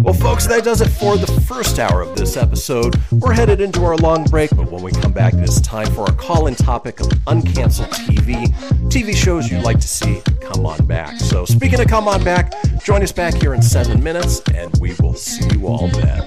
Well, folks, that does it for the first hour of this episode. We're headed into our long break, but when we come back, it is time for our call in topic of uncanceled TV. TV shows you'd like to see come on back. So, speaking of come on back, join us back here in seven minutes, and we will see you all then.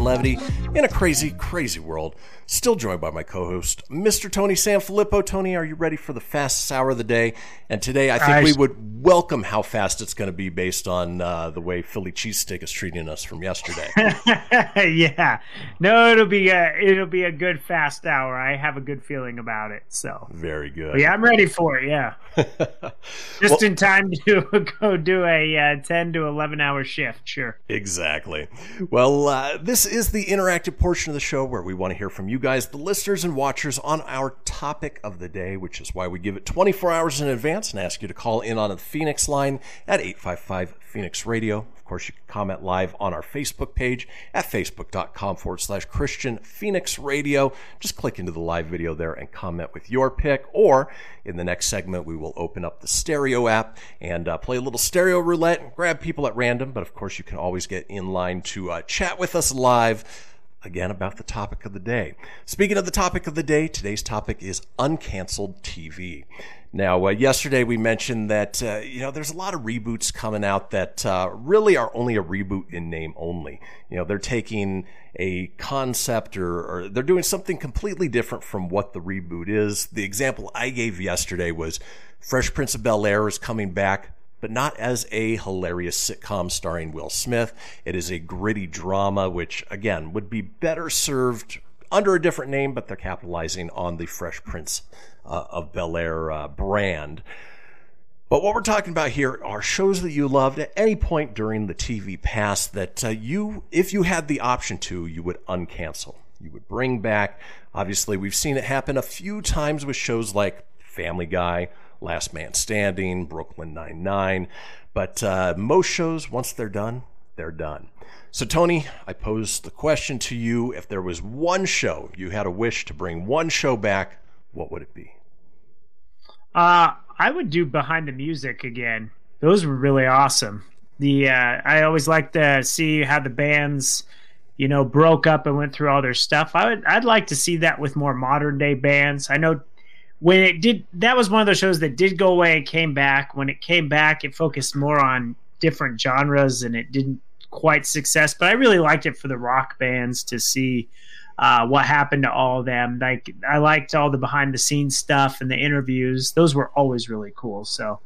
Levity crazy, crazy world. Still joined by my co host, Mr. Tony Sanfilippo. Tony, are you ready for the fastest hour of the day? And today, I think I- we would welcome how fast it's going to be based on uh, the way Philly Cheesesteak is treating us from yesterday. yeah. No, it'll be a it'll be a good fast hour. I have a good feeling about it. So Very good. But yeah, I'm ready for it. Yeah, just in time to go do a uh, ten to eleven hour shift. Sure. Exactly. Well, uh, this is the interactive portion of the show where we want to hear from you guys, the listeners and watchers, on our topic of the day, which is why we give it 24 hours in advance and ask you to call in on the Fenix line at 855 Fenix Radio. Of course, you can comment live on our Facebook page at facebook.com forward slash Kristian Fenix Radio. Just click into the live video there and comment with your pick. Or in the next segment, we will open up the stereo app and uh, play a little stereo roulette and grab people at random. But of course, you can always get in line to uh, chat with us live again about the topic of the day. Speaking of the topic of the day, today's topic is uncanceled TV. Now, uh, yesterday we mentioned that uh, you know there's a lot of reboots coming out that uh, really are only a reboot in name only. You know, they're taking a concept or, or they're doing something completely different from what the reboot is. The example I gave yesterday was Fresh Prince of Bel Air is coming back but not as a hilarious sitcom starring Will Smith. It is a gritty drama, which again would be better served under a different name, but they're capitalizing on the Fresh Prince uh, of Bel Air uh, brand. But what we're talking about here are shows that you loved at any point during the TV past that uh, you, if you had the option to, you would uncancel. You would bring back. Obviously, we've seen it happen a few times with shows like Family Guy, Last Man Standing, Brooklyn Nine Nine. But uh, most shows, once they're done, they're done. So, Tony, I pose the question to you: If there was one show you had a wish to bring one show back, what would it be? Uh, I would do behind the music again. Those were really awesome. The uh, I always like to see how the bands, you know, broke up and went through all their stuff. I would I'd like to see that with more modern day bands. I know when it did that was one of those shows that did go away and came back. When it came back, it focused more on different genres and it didn't quite success. But I really liked it for the rock bands to see uh, what happened to all of them. Like I liked all the behind the scenes stuff and the interviews; those were always really cool. So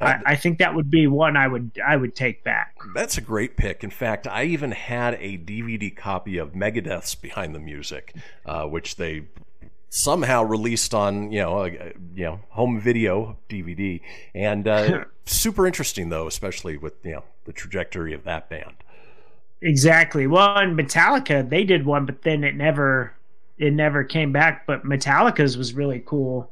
I, I think that would be one I would I would take back. That's a great pick. In fact, I even had a DVD copy of Megadeth's Behind the Music, uh, which they somehow released on you know a, you know home video DVD, and uh, super interesting though, especially with you know the trajectory of that band. Exactly. Well, and Metallica they did one, but then it never it never came back. But Metallica's was really cool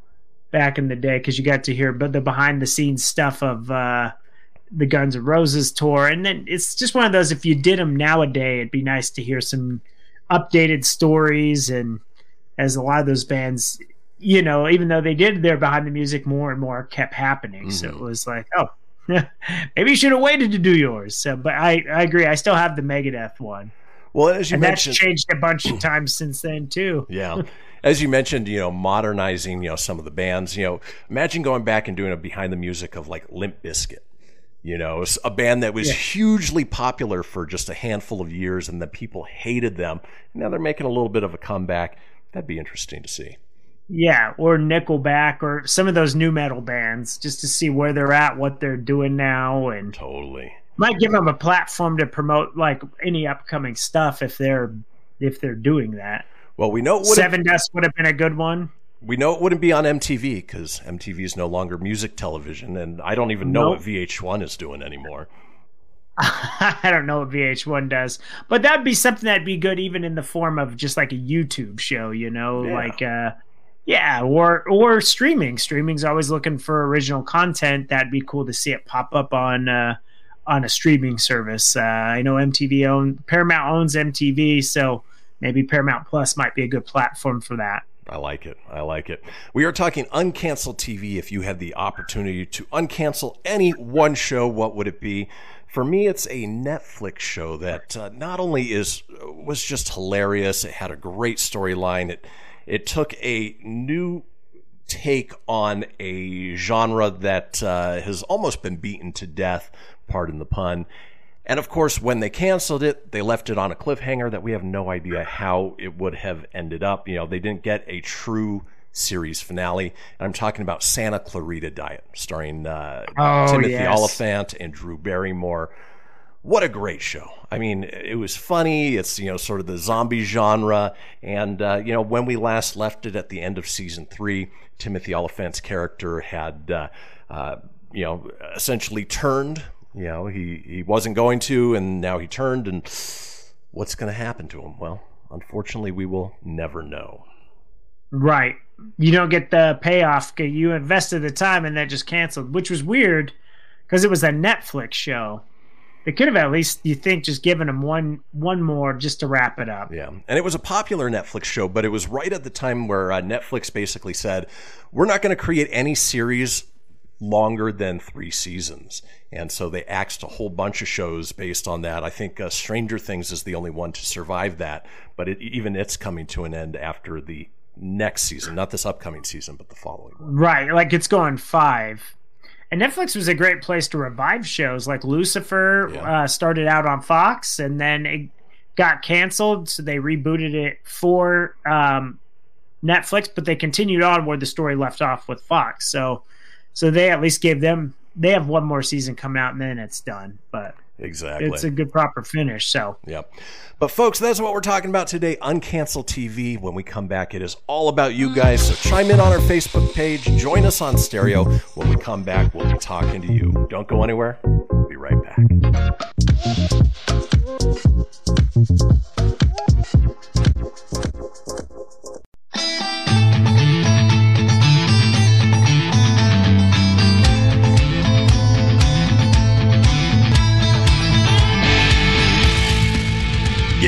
back in the day because you got to hear but the behind the scenes stuff of uh, the Guns N' Roses tour, and then it's just one of those. If you did them nowadays, it'd be nice to hear some updated stories and as a lot of those bands you know even though they did their behind the music more and more kept happening so mm-hmm. it was like oh maybe you should have waited to do yours so but i i agree i still have the megadeth one Well, as you and that's mentioned, changed a bunch of times since then too Yeah. As you mentioned, you know, modernizing, you know, some of the bands, you know, imagine going back and doing a behind the music of like Limp Bizkit. You know, a band that was Yeah. hugely popular for just a handful of years and that people hated them. Now they're making a little bit of a comeback. That'd be interesting to see. yeah or nickelback or some of those nu metal bands just to see where they're at what they're doing now and Totally. might give them a platform to promote like any upcoming stuff if they're if they're doing that Well, we know it Sevendust would have been a good one we know it wouldn't be on MTV because MTV is no longer music television, and I don't even know Nope. what VH1 is doing anymore. I don't know what VH1 does, but that'd be something that'd be good even in the form of just like a YouTube show, you know, Yeah. like uh Yeah, or or streaming. Streaming's always looking for original content. That'd be cool to see it pop up on uh, on a streaming service. Uh, I know MTV own Paramount owns MTV, so maybe Paramount Plus might be a good platform for that. I like it. I like it. We are talking uncanceled TV. If you had the opportunity to uncancel any one show, what would it be? For me, it's a Netflix show that uh, not only is was just hilarious. It had a great storyline. It it took a new take on a genre that uh, has almost been beaten to death. Pardon the pun. And of course, when they canceled it, they left it on a cliffhanger that we have no idea how it would have ended up. You know, they didn't get a true series finale. And I'm talking about Santa Clarita Diet, starring uh, Oh, Timothy yes. Olyphant and Drew Barrymore. What a great show! I mean, it was funny. It's you know sort of the zombie genre, and uh, you know when we last left it at the end of season three, Timothy Olyphant's character had uh, uh, you know essentially turned. You know he he wasn't going to, and now he turned. And what's going to happen to him? Well, unfortunately, we will never know. Right. You don't get the payoff. You invested the time and that just canceled, which was weird because it was a Netflix show. They could have at least, you think, just given them one one more just to wrap it up. Yeah, and it was a popular Netflix show, but it was right at the time where uh, Netflix basically said, "We're not going to create any series longer than three seasons," and so they axed a whole bunch of shows based on that. I think uh, Stranger Things is the only one to survive that, but it, even it's coming to an end after the next season, not this upcoming season, but the following. one. Right. Like it's going five. And Netflix was a great place to revive shows like Lucifer uh, started out on Fox and then it got canceled. So they rebooted it for um, Netflix, but they continued on where the story left off with Fox. So, so they at least gave them, they have one more season coming out and then it's done. But Exactly. it's a good proper finish. So, Yep. But folks, that's what we're talking about today. Uncancel TV. When we come back, it is all about you guys. So chime in on our Facebook page. Join us on stereo. When we come back, we'll be talking to you. Don't go anywhere. We'll be right back.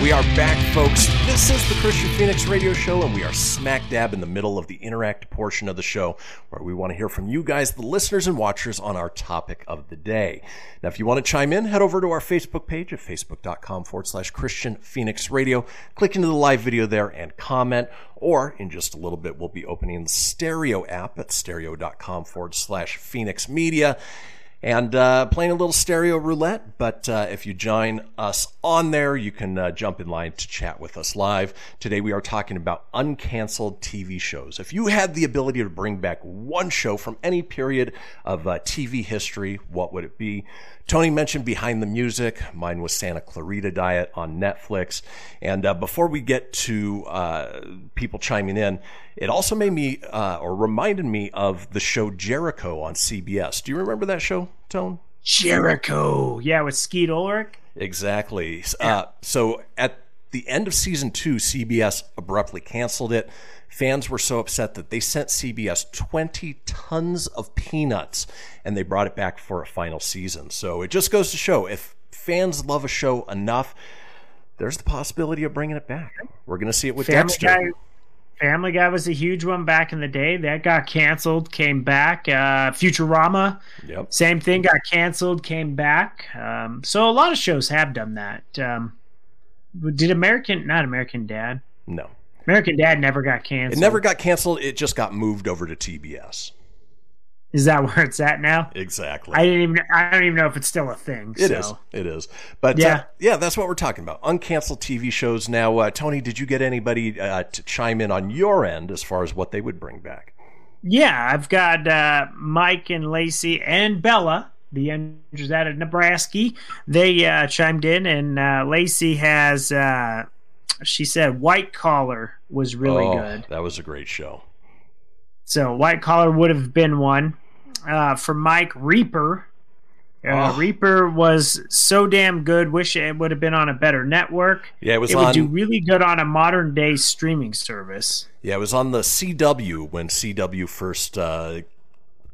We are back, folks. This is the Kristian Fenix Radio Show, and we are smack dab in the middle of the interactive portion of the show where we want to hear from you guys, the listeners and watchers, on our topic of the day. Now, if you want to chime in, head over to our Facebook page at facebook.com forward slash Kristian Fenix Radio. Click into the live video there and comment. Or in just a little bit, we'll be opening the stereo app at stereo.com forward slash Fenix Media and uh, playing a little stereo roulette. But uh, if you join us on there, you can uh, jump in line to chat with us live. Today we are talking about uncanceled TV shows. If you had the ability to bring back one show from any period of uh, TV history, what would it be? Tony mentioned Behind the Music. Mine was Santa Clarita Diet on Netflix. And uh, before we get to uh, people chiming in, it also made me uh, or reminded me of the show Jericho on CBS. Do you remember that show, Tone? Jericho. Yeah, with Skeet Ulrich. Exactly. Uh, so at the end of season two, CBS abruptly canceled it. Fans were so upset that they sent CBS 20 tons of peanuts and they brought it back for a final season. So it just goes to show if fans love a show enough, there's the possibility of bringing it back. We're going to see it with Family Dexter. Guy, Family Guy was a huge one back in the day. That got canceled, came back. Uh, Futurama, Yep. same thing, got canceled, came back. Um, so a lot of shows have done that. Um, did American, not American Dad, No. American Dad never got canceled. It never got canceled. It just got moved over to TBS. Is that where it's at now? Exactly. I didn't even. I don't even know if it's still a thing. It so. is. It is. But Yeah. uh, yeah, that's what we're talking about. Uncanceled TV shows. Now, uh, Tony, did you get anybody uh, to chime in on your end as far as what they would bring back? Yeah, I've got uh, Mike and Lacey and Bella, the Andrews out of Nebraska. They uh, chimed in, and uh, Lacey has. Uh, she said White Collar was really Oh, good. That was a great show. So White Collar would have been one. uh, for Mike Reaper. Uh, Oh. Reaper was so damn good. Wish it would have been on a better network. Yeah, it was it on- would do really good on a modern day streaming service. Yeah, it was on the CW when CW first uh,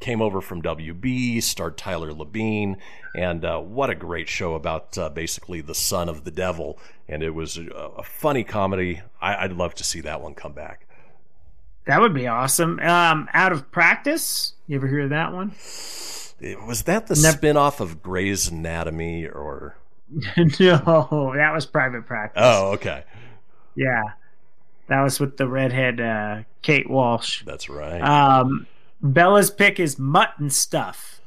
came over from WB, starred Tyler Labine, and uh, what a great show about uh, basically the son of the devil. And it was a, a funny comedy. I, I'd love to see that one come back. That would be awesome. Um, Out of Practice. You ever hear that one? It- Was that the Nev- spin-off of Grey's Anatomy or? no, that was Private Practice. Oh, okay. Yeah, that was with the redhead uh, Kate Walsh. That's right. Um, Bella's pick is Mutt & Stuff.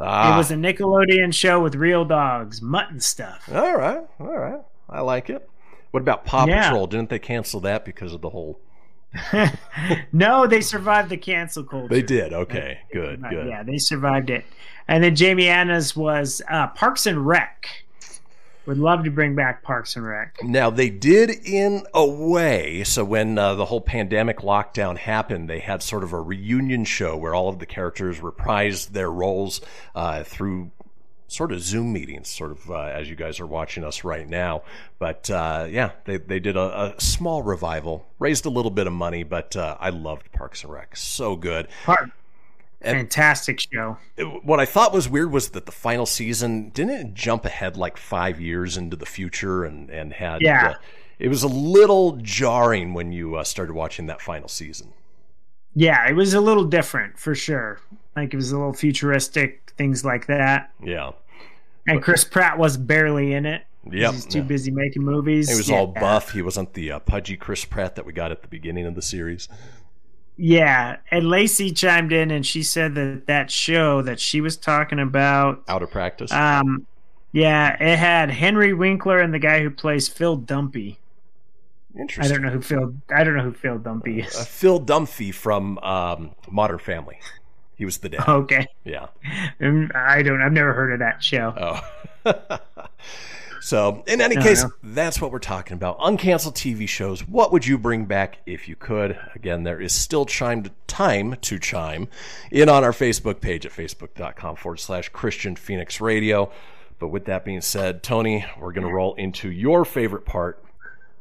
ah, It was a Nickelodeon show with real dogs. Mutt & Stuff. all right, all right. I like it. What about Paw Yeah. Patrol? Didn't they cancel that because of the whole? no, they survived the cancel culture. They did. Okay, good, Uh, good. Yeah, they survived it. And then Jamie Anna's was uh, Parks and Rec. Would love to bring back Parks and Rec. Now they did in a way. So when uh, the whole pandemic lockdown happened, they had sort of a reunion show where all of the characters reprised their roles uh, through sort of Zoom meetings, sort of uh, as you guys are watching us right now. But uh, yeah, they they did a, a small revival, raised a little bit of money, but uh, I loved Parks and Rec, so good. And- fantastic show. What I thought was weird was that the final season didn't it jump ahead like five years into the future and and had Yeah. uh, it was a little jarring when you uh, started watching that final season. Yeah, it was a little different for sure. Like it was a little futuristic, things like that. Yeah, And Chris Pratt was barely in it. Yep. He's too Yeah. busy making movies. he was Yeah. all buff. He wasn't the uh, pudgy Chris Pratt that we got at the beginning of the series. Yeah, and Lacey chimed in and she said that that show that she was talking about, Out of practice. um, yeah, it had Henry Winkler and the guy who plays Phil Dumpy. I Interesting. don't know who Phil. I don't know who Phil Dumpy Uh, is. Phil Dunphy from um, Modern Family. He was the dad. Okay, Yeah. Um, I don't. I've never heard of that show. Oh. so, in any No, case, that's what we're talking about. Uncanceled TV shows. What would you bring back if you could? Again, there is still chime time to chime in on our Facebook page at facebook.com forward slash Kristian Fenix Radio. But with that being said, Tony, we're going to roll into your favorite part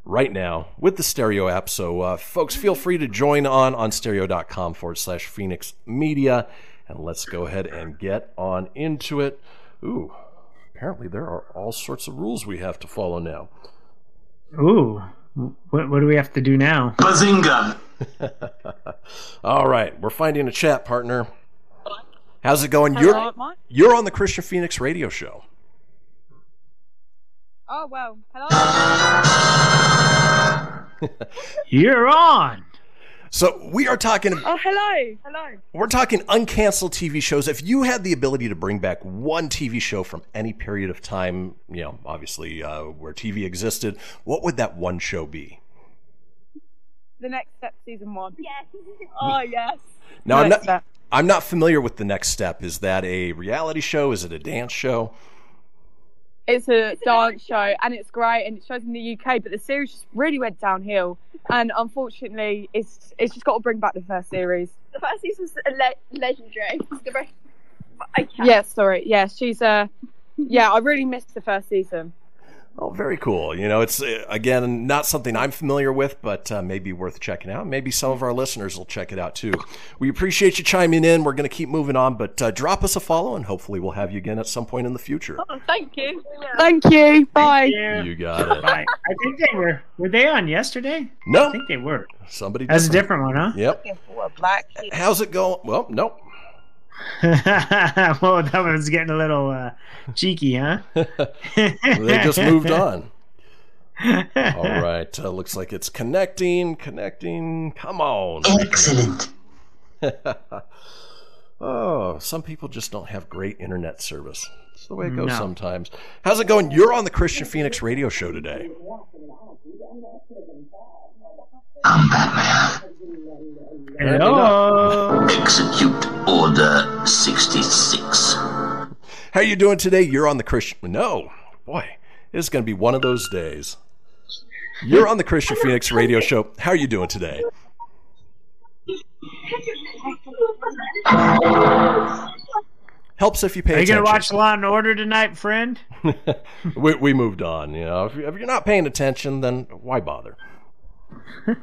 right now with the stereo app. So, uh, folks, feel free to join on on stereo.com forward slash Fenix Media. And let's go ahead and get on into it. Ooh, apparently there are all sorts of rules we have to follow now. Ooh, what what do we have to do now? Bazinga! All right, we're finding a chat partner. How's it going? Hello, You're you're on the Kristian Fenix radio show. Oh well. Hello. You're on. So we are talking oh hello. Hello. we're talking uncanceled TV shows. If you had the ability to bring back one TV show from any period of time, you know, obviously uh, where TV existed, what would that one show be? The next step, season one. Yes. Oh yes. Now I'm not Step. I'm not familiar with the next step. Is that a reality show? Is it a dance show? It's a dance show and it's great and it shows in the UK, but the series just really went downhill. And unfortunately, it's it's just got to bring back the first series. The first season was a le- legendary. Can't. Yeah, sorry. Yeah, she's uh, yeah, I really missed the first season. Oh, very cool. You know, it's uh, again not something I'm familiar with, but uh, maybe worth checking out. Maybe some of our listeners will check it out too. We appreciate you chiming in. We're going to keep moving on, but uh, drop us a follow, and hopefully we'll have you again at some point in the future. Oh, thank you. Thank you. Bye. Yeah. You got it. I, I think they were. Were they on yesterday? No. I think they were. Somebody. That's a different one, huh? Yep. How's it going? Well, nope. well, that was getting a little uh, cheeky, huh? They just moved on. All right. Uh, looks like it's connecting, connecting. Come on. Excellent. oh, some people just don't have great internet service. It's the way it goes No. sometimes. How's it going? You're on the Kristian Fenix radio show today. Hello. Execute Order 66. How you doing today? You're on the Kristian. No, boy, it's going to be one of those days. You're on the Kristian Fenix radio show. How are you doing today? Helps if you pay Are you attention. gonna watch Law and Order tonight, friend? we, we moved on. You know, if you're not paying attention, then why bother?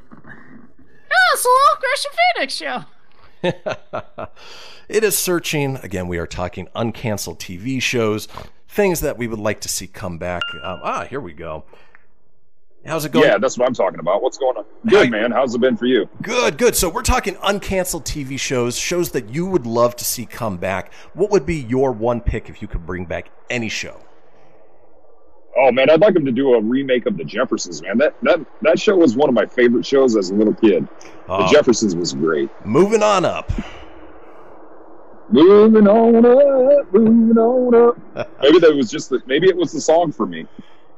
Oh, it's the Little Kristian Fenix show. it is searching. Again, we are talking uncanceled TV shows, things that we would like to see come back. Um, ah, here we go. How's it going? Yeah, that's what I'm talking about. What's going on? Good, man. How's it been for you? Good, good. So we're talking uncanceled TV shows, shows that you would love to see come back. What would be your one pick if you could bring back any show? Oh man, I'd like them to do a remake of The Jeffersons, man. That that that show was one of my favorite shows as a little kid. Oh. The Jeffersons was great. Moving on up. Moving on up, moving on up. maybe that was just the, maybe it was the song for me.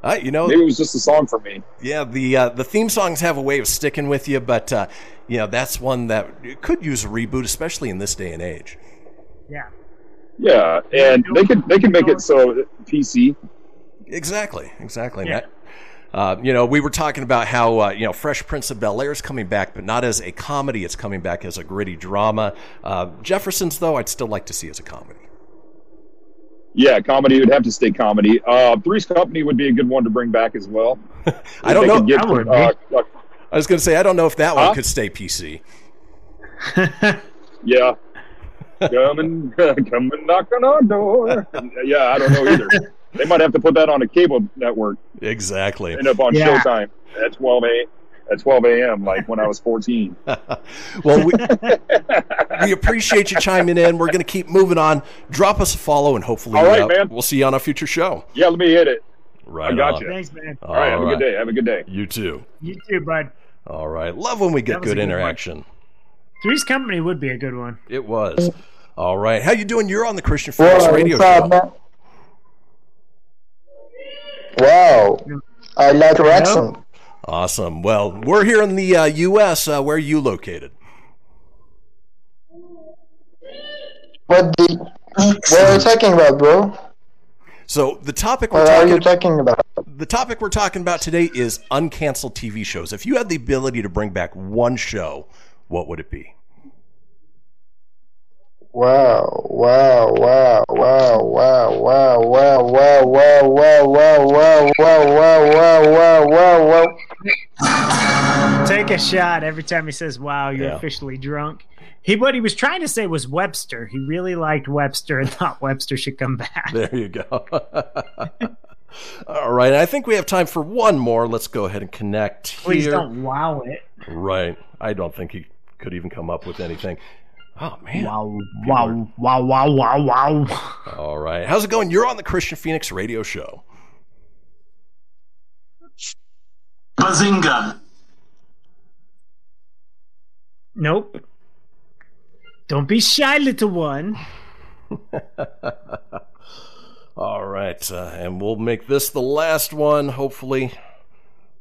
Uh, you know, maybe it was just the song for me. Yeah, the uh, the theme songs have a way of sticking with you, but uh, you know that's one that could use a reboot, especially in this day and age. Yeah. Yeah, and they could they could make it so PC. Exactly, exactly. Yeah. That- uh, you know, we were talking about how uh, you know Fresh Prince of Bel Air is coming back, but not as a comedy. It's coming back as a gritty drama. Uh, Jeffersons, though, I'd still like to see as a comedy. Yeah, comedy would have to stay comedy. Uh, Three's Company would be a good one to bring back as well. I don't know. get, That would be. uh, uh, I was going to say I don't know if that Huh? one could stay PC. yeah. come and come and knock on our door. yeah, I don't know either. They might have to put that on a cable network. Exactly. End up on Yeah. Showtime at twelve a at twelve a.m. Like when I was fourteen. Well, we, we appreciate you chiming in. We're going to keep moving on. Drop us a follow, and hopefully, All right, uh, man. we'll see you on a future show. Yeah, let me hit it. Right I got on. you. Thanks, man. All right, have a good day. Have a good day. You too. You too, bud. All right. Love when we get That was a good good one. interaction. Three's Company would be a good one. It was. All right. How you doing? You're on the Kristian Fenix Wow, radio what's up, show. man? Wow, I like Wrexham. Awesome. Well, we're here in the uh, U.S. Uh, where are you located? What the? What are you talking about, bro? So the topic we're What are talking you talking about? the topic we're talking about today is uncanceled TV shows. If you had the ability to bring back one show, what would it be? Wow, wow, wow, wow, wow, wow, wow, wow, wow, wow, wow, wow, wow, wow, wow, wow, wow. Take a shot every time he says, "Wow, you're Yeah. officially drunk." He what he was trying to say was Webster. He really liked Webster and thought Webster should come back. There you go. All right. I think we have time for one more. Let's go ahead and connect Please here. don't wow it. Right. I don't think he could even come up with anything. Oh man. Wow, wow, wow, wow, wow, wow. All right. How's it going? You're on the Kristian Fenix radio show. Bazinga! Nope. Don't be shy, little one. All right. Uh, and we'll make this the last one, hopefully.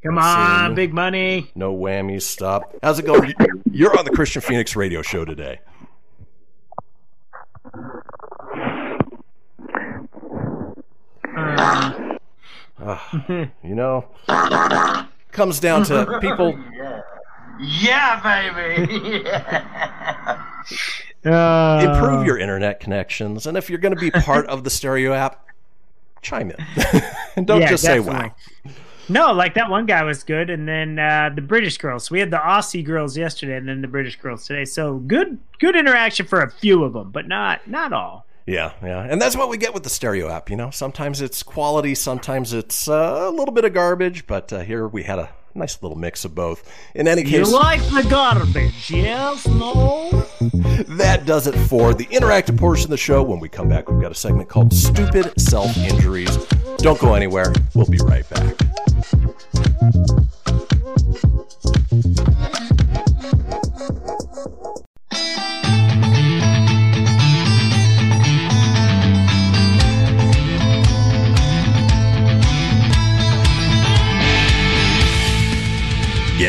Come Let's on, see. big money. No whammies. Stop. How's it going? You're on the Kristian Fenix radio show today. Uh, you know, comes down to people. Yeah, baby! uh, improve your internet connections, and if you're going to be part of the stereo app, chime in and don't Yeah, just say definitely. wow. No, like that one guy was good, and then uh, the British girls. We had the Aussie girls yesterday, and then the British girls today. So good, good interaction for a few of them, but not not all. Yeah, yeah, and that's what we get with the stereo app. You know, sometimes it's quality, sometimes it's uh, a little bit of garbage, but uh, here we had a nice little mix of both. In any case, You like the garbage, yes? No. that does it for the interactive portion of the show. When we come back, we've got a segment called "Stupid Self Injuries." Don't go anywhere. We'll be right back.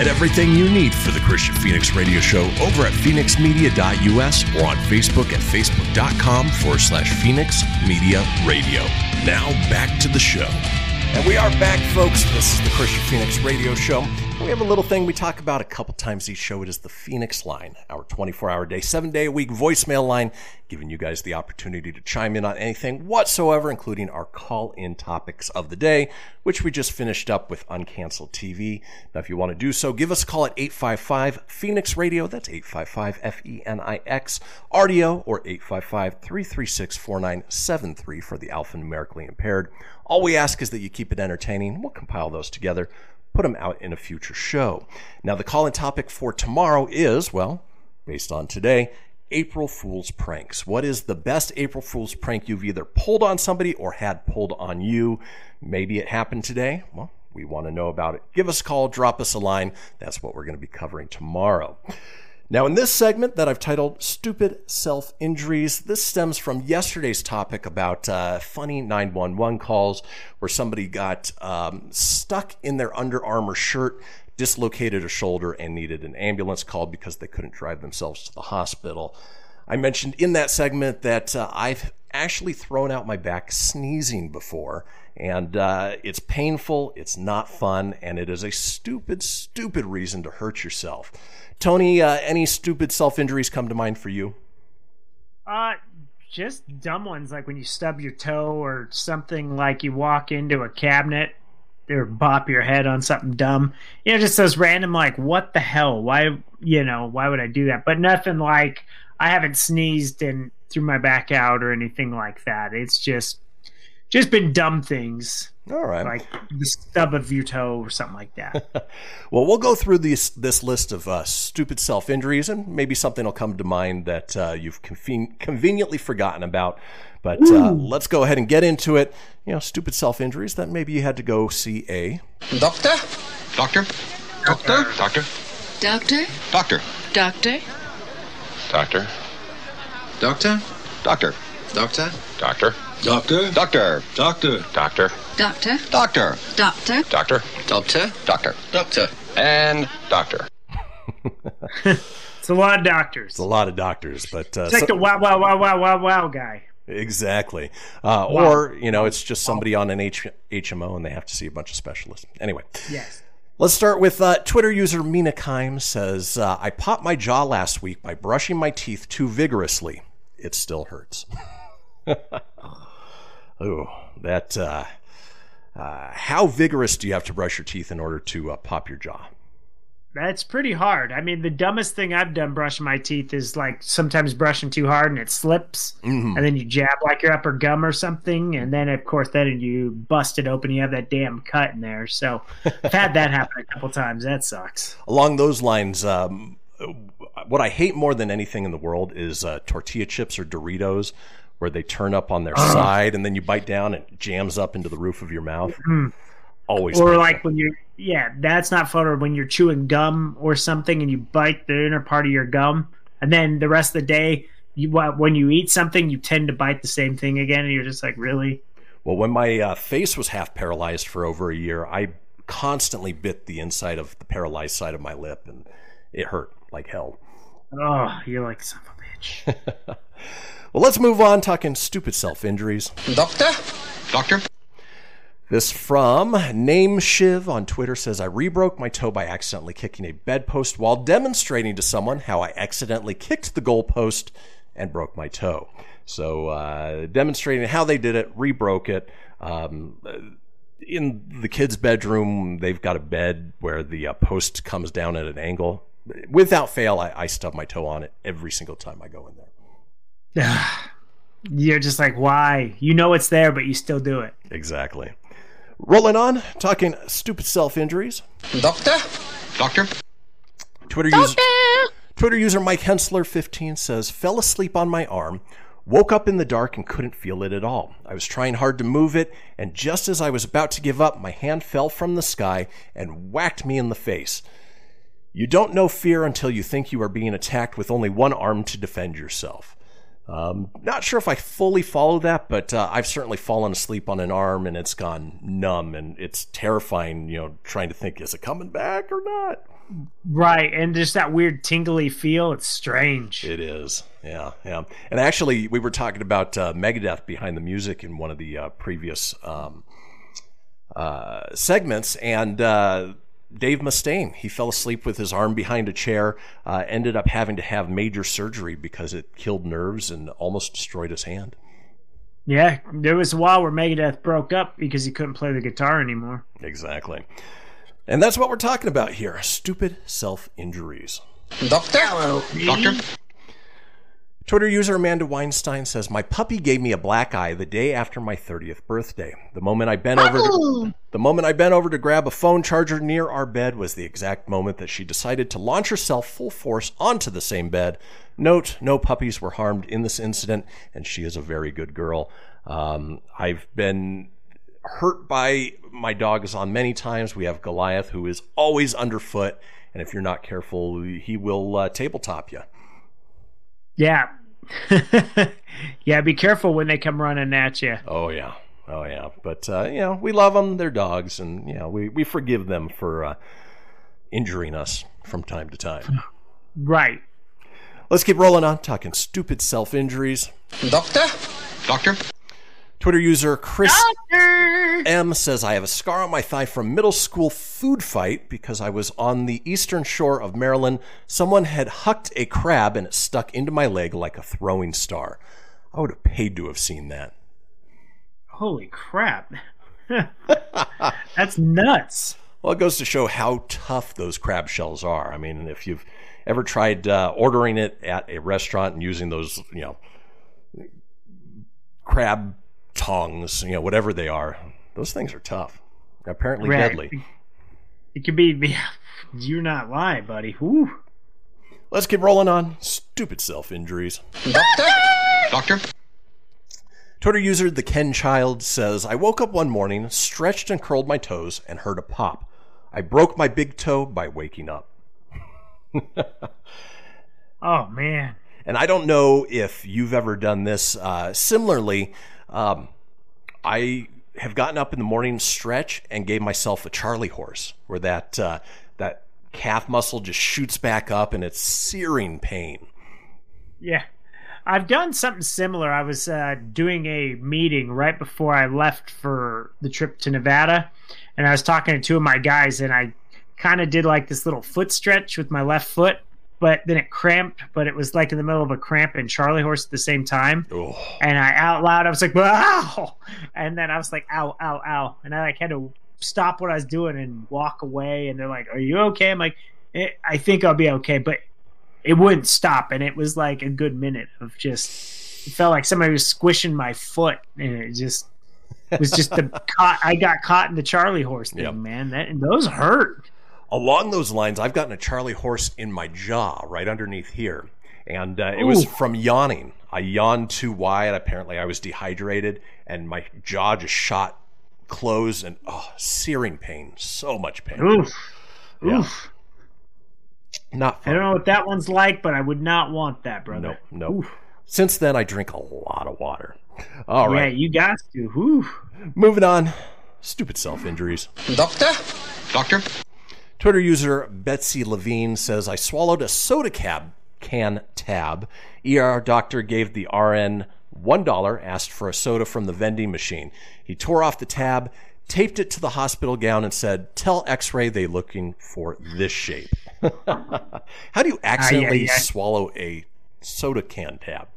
Get everything you need for the Kristian Fenix Radio Show over at fenixmedia.us or on Facebook at facebook.com forward slash Fenix Media Radio. Now back to the show. And we are back, folks. This is the Kristian Fenix Radio Show. We have a little thing we talk about a couple times each show. It is the Fenix Line, our 24 hour day, seven day a week voicemail line, giving you guys the opportunity to chime in on anything whatsoever, including our call in topics of the day, which we just finished up with Uncanceled TV. Now, if you want to do so, give us a call at 855 Fenix Radio. That's 855 F E N I X RDO or 855 336 4973 for the alphanumerically impaired. All we ask is that you keep it entertaining. We'll compile those together, put them out in a future show. Now, the call in topic for tomorrow is, well, based on today, April Fool's pranks. What is the best April Fool's prank you've either pulled on somebody or had pulled on you? Maybe it happened today. Well, we want to know about it. Give us a call, drop us a line. That's what we're going to be covering tomorrow. Now, in this segment that I've titled Stupid Self Injuries, this stems from yesterday's topic about uh, funny 911 calls where somebody got um, stuck in their Under Armour shirt, dislocated a shoulder, and needed an ambulance call because they couldn't drive themselves to the hospital. I mentioned in that segment that uh, I've actually thrown out my back sneezing before, and uh, it's painful, it's not fun, and it is a stupid, stupid reason to hurt yourself. Tony, uh, any stupid self injuries come to mind for you? Uh, just dumb ones like when you stub your toe or something like you walk into a cabinet or bop your head on something dumb. You know, just those random like, what the hell? Why, you know, why would I do that? But nothing like I haven't sneezed and threw my back out or anything like that. It's just just been dumb things. All right, like the stub of your toe or something like that. well, we'll go through this this list of uh, stupid self injuries, and maybe something will come to mind that uh, you've conven- conveniently forgotten about. But uh, let's go ahead and get into it. You know, stupid self injuries that maybe you had to go see a doctor, doctor, doctor, doctor, doctor, doctor. doctor. Doctor? Doctor? Doctor? Doctor? Doctor? Doctor? Doctor? Doctor? Doctor? Doctor? Doctor? Doctor? Doctor? Doctor? Doctor? Doctor. And doctor. it's a lot of doctors. It's a lot of doctors, but uh, It's like so- the wow, wow, wow, wow, wow, wow guy. Exactly. Uh, Wow. Or, you know, it's just somebody on an H- HMO and they have to see a bunch of specialists. Anyway, Yes. Let's start with uh, Twitter user Mina Kime says, uh, I popped my jaw last week by brushing my teeth too vigorously. It still hurts. oh, that. Uh, uh, how vigorous do you have to brush your teeth in order to uh, pop your jaw? That's pretty hard. I mean, the dumbest thing I've done brushing my teeth is like sometimes brushing too hard and it slips, Mhm. and then you jab like your upper gum or something, and then of course then you bust it open. You have that damn cut in there. So I've had that happen a couple times. That sucks. Along those lines, um, what I hate more than anything in the world is uh, tortilla chips or Doritos, where they turn up on their side and then you bite down and it jams up into the roof of your mouth. Mm. Always. Or painful. like when you're yeah, that's not fun. Or when you're chewing gum or something and you bite the inner part of your gum, and then the rest of the day, you when you eat something, you tend to bite the same thing again, and you're just like, really. Well, when my uh, face was half paralyzed for over a year, I constantly bit the inside of the paralyzed side of my lip, and it hurt like hell. Oh, you're like son of a bitch. Well, let's move on talking stupid self injuries. Doctor? Doctor? This from Name Shiv on Twitter says I rebroke my toe by accidentally kicking a bedpost while demonstrating to someone how I accidentally kicked the goalpost and broke my toe. So uh, demonstrating how they did it, rebroke it. Um, in the kids' bedroom, they've got a bed where the uh, post comes down at an angle. Without fail, I, I stub my toe on it every single time I go in there. You're just like, why? You know it's there, but you still do it. Exactly. Rolling on, talking stupid self injuries. Doctor? Doctor? Twitter user Twitter user Mike Hensler 15 says, "Fell asleep on my arm, woke up in the dark and couldn't feel it at all. I was trying hard to move it, and just as I was about to give up, my hand fell from the sky and whacked me in the face. You don't know fear until you think you are being attacked with only one arm to defend yourself." Um, not sure if I fully follow that, but uh, I've certainly fallen asleep on an arm and it's gone numb, and it's terrifying. You know, trying to think, is it coming back or not? Right, and just that weird tingly feel. It's strange. It is, yeah, yeah. And actually, we were talking about uh, Megadeth behind the music in one of the uh, previous um, uh, segments, and uh, Dave Mustaine, he fell asleep with his arm behind a chair, uh, ended up having to have major surgery because it killed nerves and almost destroyed his hand. Yeah, there was a while where Megadeth broke up because he couldn't play the guitar anymore. Exactly. And that's what we're talking about here stupid self injuries. Doctor? Hello. Doctor? Twitter user Amanda Weinstein says, My puppy gave me a black eye the day after my 30th birthday. The moment I bent over to, the moment I bent over to grab a phone charger near our bed was the exact moment that she decided to launch herself full force onto the same bed. Note, no puppies were harmed in this incident, and she is a very good girl. Um, I've been hurt by my dogs on many times. We have Goliath, who is always underfoot, and if you're not careful, he will uh, tabletop you. Yeah. yeah, be careful when they come running at you. Oh yeah, oh yeah. But uh, you know, we love them. They're dogs, and you know, we we forgive them for uh, injuring us from time to time. Right. Let's keep rolling on talking stupid self injuries. Doctor? Doctor. Twitter user Chris M says I have a scar on my thigh from middle school food fight because I was on the eastern shore of Maryland. Someone had hucked a crab and it stuck into my leg like a throwing star. I would have paid to have seen that. Holy crap. That's nuts. Well, it goes to show how tough those crab shells are. I mean, if you've ever tried uh, ordering it at a restaurant and using those, you know, crab tongs, you know, whatever they are, those things are tough. Apparently Right. deadly. It could be. You're not lying, buddy. Whew. Let's keep rolling on. Stupid self injuries. Doctor? Doctor? Twitter user The Ken Child says I woke up one morning, stretched and curled my toes, and heard a pop. I broke my big toe by waking up. Oh man. And I don't know if you've ever done this. Uh, similarly, um, I have gotten up in the morning, stretch, and gave myself a Charlie horse, where that uh, that calf muscle just shoots back up, and it's searing pain. Yeah. I've done something similar. I was uh, doing a meeting right before I left for the trip to Nevada, and I was talking to two of my guys, and I kind of did like this little foot stretch with my left foot, but then it cramped, but it was like in the middle of a cramp and Charlie horse at the same time. And I out loud, I was like, wow. And then I was like, ow, ow, ow. And I like had to stop what I was doing and walk away. And they're like, are you okay? I'm like, eh, I think I'll be okay. But it wouldn't stop. And it was like a good minute of just, it felt like somebody was squishing my foot. And it just, it was just the I got caught in the Charlie horse thing, Yep. man. That, and those hurt. Along those lines, I've gotten a Charlie horse in my jaw, right underneath here. And uh, it was from yawning. I yawned too wide. Apparently, I was dehydrated, and my jaw just shot closed, and oh, searing pain. So much pain. Oof. Yeah. Oof. Not I don't know what that one's like, but I would not want that, brother. No, no. Since then, I drink a lot of water. All right. Yeah, you got to. Whew. Moving on. Stupid self injuries. Doctor? Doctor? Twitter user Betsy Levine says, I swallowed a soda cab can tab. ER doctor gave the RN $1, asked for a soda from the vending machine. He tore off the tab, taped it to the hospital gown, and said, Tell x ray they looking for this shape. How do you accidentally aye. swallow a soda can tab?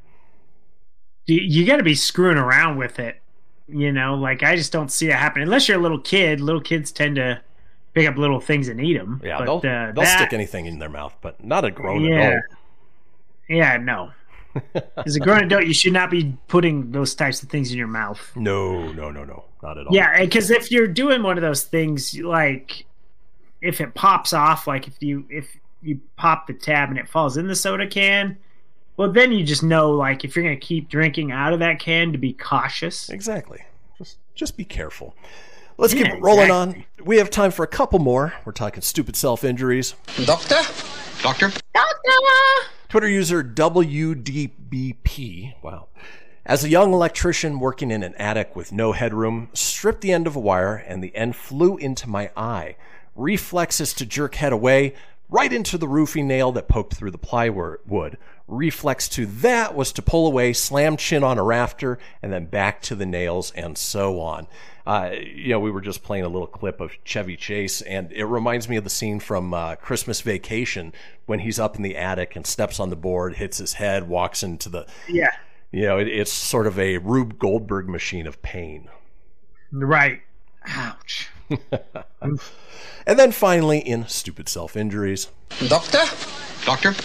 You, you got to be screwing around with it. You know, like I just don't see it happening unless you're a little kid. Little kids tend to pick up little things and eat them. Yeah, but, they'll, uh, they'll that- stick anything in their mouth, but not a grown Yeah. adult. Yeah, no. As a grown adult, you should not be putting those types of things in your mouth. No, no, no, no, not at all. Yeah, because if you're doing one of those things, like if it pops off, like if you if you pop the tab and it falls in the soda can, well, then you just know, like if you're gonna keep drinking out of that can, to be cautious. Exactly. Just just be careful. Let's Yeah, keep rolling exactly. on. We have time for a couple more. We're talking stupid self injuries. Doctor? Doctor? Doctor? Twitter user WDBP. Wow. As a young electrician working in an attic with no headroom, stripped the end of a wire and the end flew into my eye. Reflexes to jerk head away, right into the roofing nail that poked through the plywood. Reflex to that was to pull away, slam chin on a rafter, and then back to the nails, and so on. Uh, you know, we were just playing a little clip of Chevy Chase, and it reminds me of the scene from uh, Christmas Vacation when he's up in the attic and steps on the board, hits his head, walks into the. Yeah. You know, it, it's sort of a Rube Goldberg machine of pain. Right. Ouch. And then finally, in stupid self injuries. Doctor? Doctor?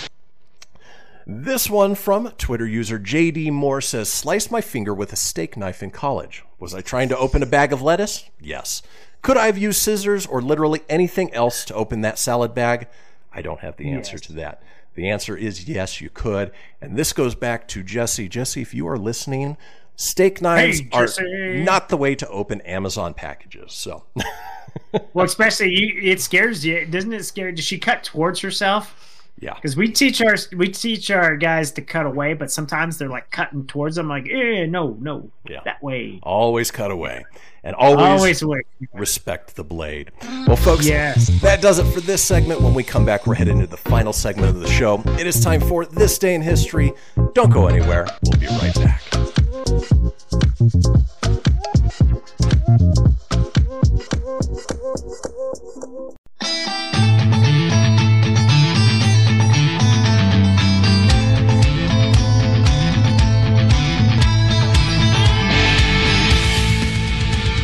This one from Twitter user JD Moore says, Sliced my finger with a steak knife in college. Was I trying to open a bag of lettuce? Yes. Could I have used scissors or literally anything else to open that salad bag? I don't have the answer Yes. to that. The answer is yes, you could. And this goes back to Jesse. Jesse, if you are listening, steak knives Hey, are not the way to open Amazon packages. So, Well, especially you, it scares you, doesn't it? Scare? Does she cut towards herself? Yeah. Because we teach our we teach our guys to cut away, but sometimes they're like cutting towards them, like, eh, no, no, Yeah. that way. Always cut away. And always, Always away. respect the blade. Well, folks, Yes. that does it for this segment. When we come back, we're heading into the final segment of the show. It is time for This Day in History. Don't go anywhere. We'll be right back.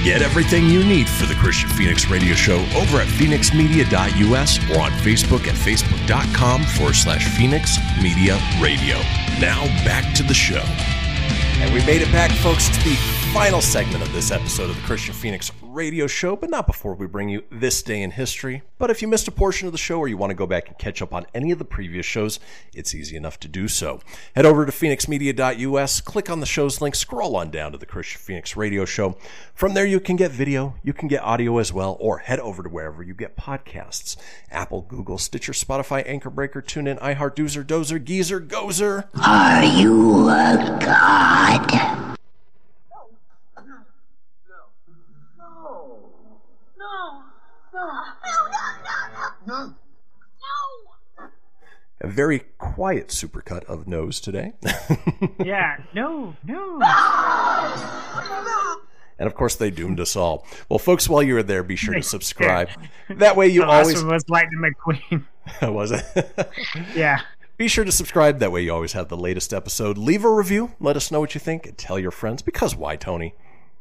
Get everything you need for the Kristian Fenix Radio Show over at fenixmedia.us or on Facebook at facebook.com forward slash Fenix Media Radio. Now back to the show. And we made it back, folks, to the final segment of this episode of the Kristian Fenix Radio Show, but not before we bring you this day in history. But if you missed a portion of the show or you want to go back and catch up on any of the previous shows, it's easy enough to do so. Head over to fenixmedia.us, click on the show's link, scroll on down to the Kristian Fenix Radio Show. From there, you can get video, you can get audio as well, or head over to wherever you get podcasts Apple, Google, Stitcher, Spotify, Anchor Breaker, TuneIn, iHeart, Doozer, Dozer, Geezer, Gozer. Are you a god? A very quiet supercut of nose today. Yeah, no, no. And of course, they doomed us all. Well, folks, while you're there, be sure to subscribe. That way, you the last always one was Lightning McQueen. was it. Yeah. Be sure to subscribe. That way, you always have the latest episode. Leave a review. Let us know what you think, and tell your friends. Because why, Tony?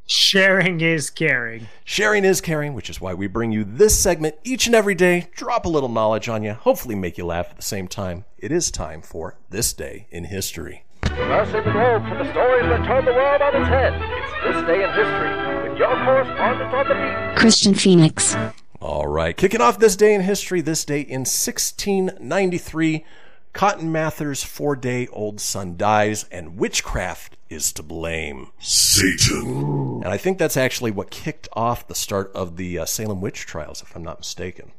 Sharing is caring. Sharing is caring, which is why we bring you this segment each and every day. Drop a little knowledge on you, hopefully make you laugh at the same time. It is time for this day in history. Traversing the globe for the stories that turn the world on its head. It's this day in history with your correspondent on the beat. Kristian Fenix. All right, kicking off this day in history, this day in 1693, Cotton Mather's four day old son dies, and witchcraft is to blame. Satan. And I think that's actually what kicked off the start of the uh, Salem witch trials, if I'm not mistaken.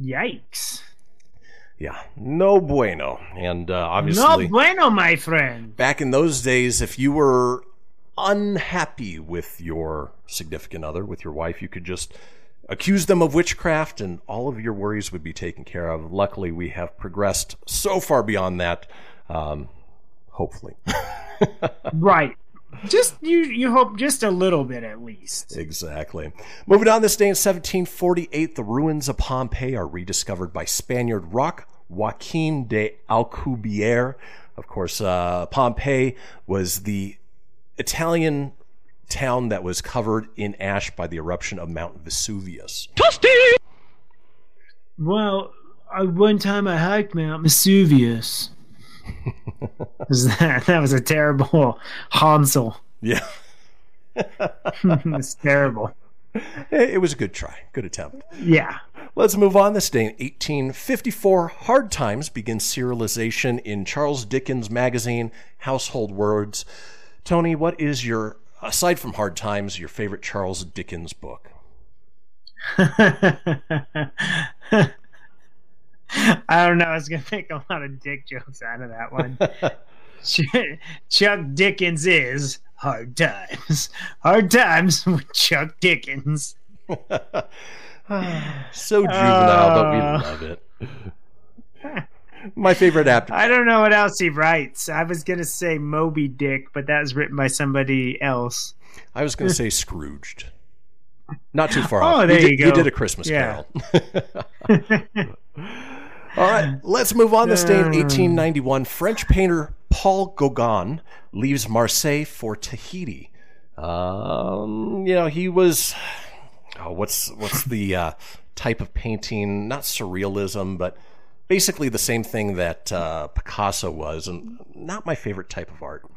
Yikes. Yeah, no bueno. And uh, No bueno, my friend. back in those days, if you were unhappy with your significant other, with your wife, you could just accuse them of witchcraft and all of your worries would be taken care of. Luckily, we have progressed so far beyond that. Um, hopefully. Right. Just you you hope just a little bit at least. Exactly. Moving on this day in 1748, the ruins of Pompeii are rediscovered by Spaniard Roque Joaquin de Alcubierre. Of course, uh, Pompeii was the Italian town that was covered in ash by the eruption of Mount Vesuvius. Well, uh, one time I hiked Mount Vesuvius. Was that that was a terrible Hansel. Yeah. it's terrible. It it was a good try, good attempt. Yeah. Let's move on. This day in 1854, Hard Times begins serialization in Charles Dickens' magazine, Household Words. Tony, what is your, aside from Hard Times, your favorite Charles Dickens book? I don't know. I was gonna make a lot of dick jokes out of that one. Chuck Dickens is hard times. Hard times with Chuck Dickens. so juvenile, but we Uh, love it. My favorite app. I don't know what else he writes. I was gonna say Moby Dick, but that was written by somebody else. I was going to say Scrooged. Not too far Oh, off. there he you did, He go. did a Christmas Yeah. Carol. All right, let's move on. This day in 1891, French painter Paul Gauguin leaves Marseille for Tahiti. Um, you know, he was. Oh, what's what's the uh, type of painting? Not surrealism, but basically the same thing that uh, Picasso was, and not my favorite type of art.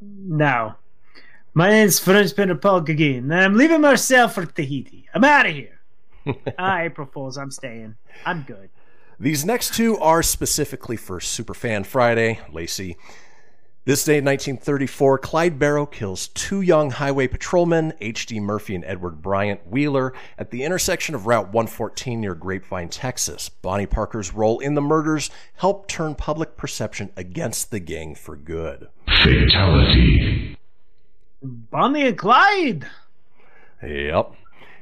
Now, My name's French painter Paul Gauguin, and I'm leaving Marseille for Tahiti. I'm out of here. ah, April Fools, I'm staying. I'm good. These next two are specifically for Superfan Friday, Lacey. This day in 1934, Clyde Barrow kills two young highway patrolmen, H.D. Murphy and Edward Bryant Wheeler, at the intersection of Route 114 near Grapevine, Texas. Bonnie Parker's role in the murders helped turn public perception against the gang for good. Fatality. Bonnie and Clyde. Yep.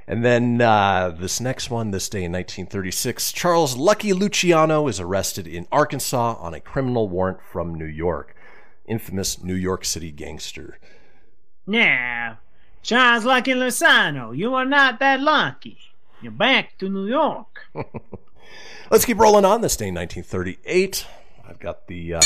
And then uh, this next one, this day in 1936, Charles Lucky Luciano is arrested in Arkansas on a criminal warrant from New York. Infamous New York City gangster. Now, Charles Lucky Lozano, you are not that lucky. You're back to New York. Let's keep rolling on this day in 1938. I've got the. Uh,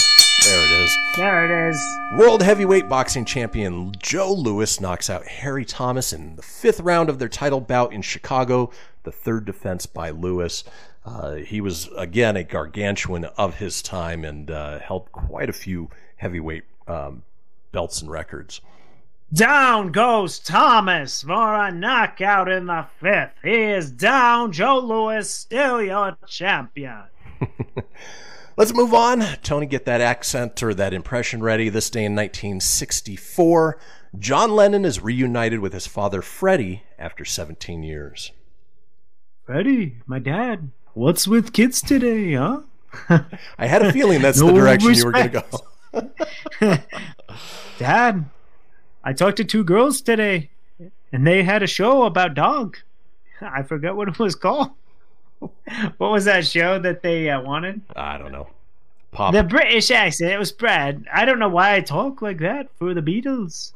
there it is. There it is. World heavyweight boxing champion Joe Louis knocks out Harry Thomas in the fifth round of their title bout in Chicago, the third defense by Louis. Uh, he was, again, a gargantuan of his time and uh, held quite a few heavyweight um, belts and records. Down goes Thomas for a knockout in the fifth. He is down. Joe Louis, still your champion. Let's move on. Tony, get that accent or that impression ready. This day in 1964, John Lennon is reunited with his father Freddie after 17 years. Freddie, my dad, what's with kids today, huh? I had a feeling that's the No direction you were going to go. Dad, I talked to two girls today, and they had a show about dog. I forgot what it was called. What was that show that they uh, wanted? I don't know. Pop. The British accent. It was Brad. I don't know why I talk like that for the Beatles.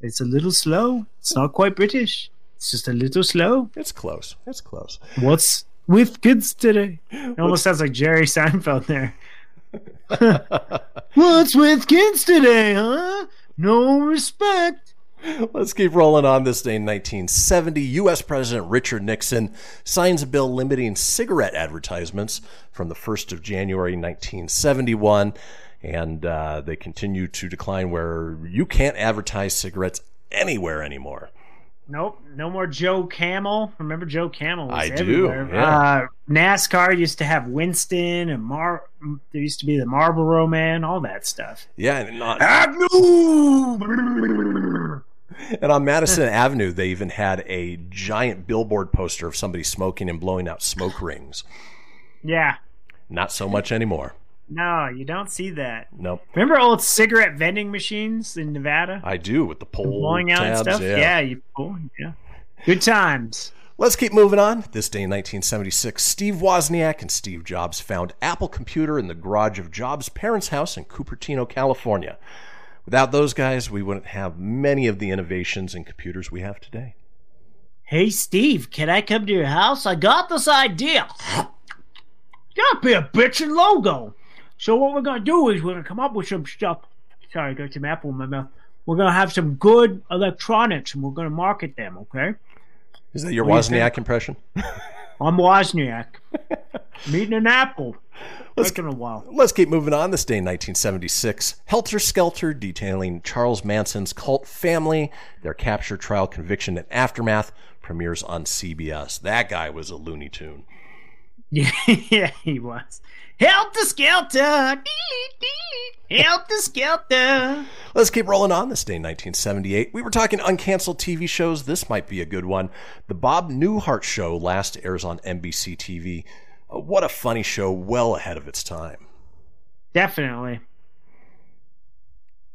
It's a little slow. It's not quite British. It's just a little slow. It's close. It's close. What's with kids today? It almost sounds like Jerry Seinfeld there. What's with kids today, huh? No respect. Let's keep rolling on this day in 1970. U.S. President Richard Nixon signs a bill limiting cigarette advertisements from the 1st of January 1971, and uh, they continue to decline where you can't advertise cigarettes anywhere anymore. Nope, no more Joe Camel. Remember Joe Camel was I do, yeah. Uh, NASCAR used to have Winston and Mar. There used to be the Marlboro Man, all that stuff. Yeah, and on, Avenue. and on Madison Avenue, they even had a giant billboard poster of somebody smoking and blowing out smoke rings. Yeah, Not so much anymore. No, you don't see that. Nope. Remember old cigarette vending machines in Nevada? I do with the pole blowing out and tabs, stuff. Yeah. you pull. Yeah, good times. Let's keep moving on. This day in 1976, Steve Wozniak and Steve Jobs found Apple Computer in the garage of Jobs' parents' house in Cupertino, California. Without those guys, we wouldn't have many of the innovations in computers we have today. Hey Steve, can I come to your house? I got this idea. Gotta be a bitchin' logo. So what we're gonna do is we're gonna come up with some stuff. Sorry, I got some apple in my mouth. We're gonna have some good electronics and we're gonna market them, okay? Is that your What do you Wozniak impression? I'm Wozniak. I'm eating an apple. Taking a while. Let's keep moving on. This day in 1976, Helter Skelter, detailing Charles Manson's cult family, their capture, trial, conviction, and aftermath, premieres on CBS. That guy was a Looney Tune. Yeah, yeah, he was. Helter Skelter! Helter Skelter! Let's keep rolling on this day, 1978. We were talking uncanceled TV shows. This might be a good one. The Bob Newhart Show last airs on NBC TV. Uh, what a funny show, well ahead of its time. Definitely.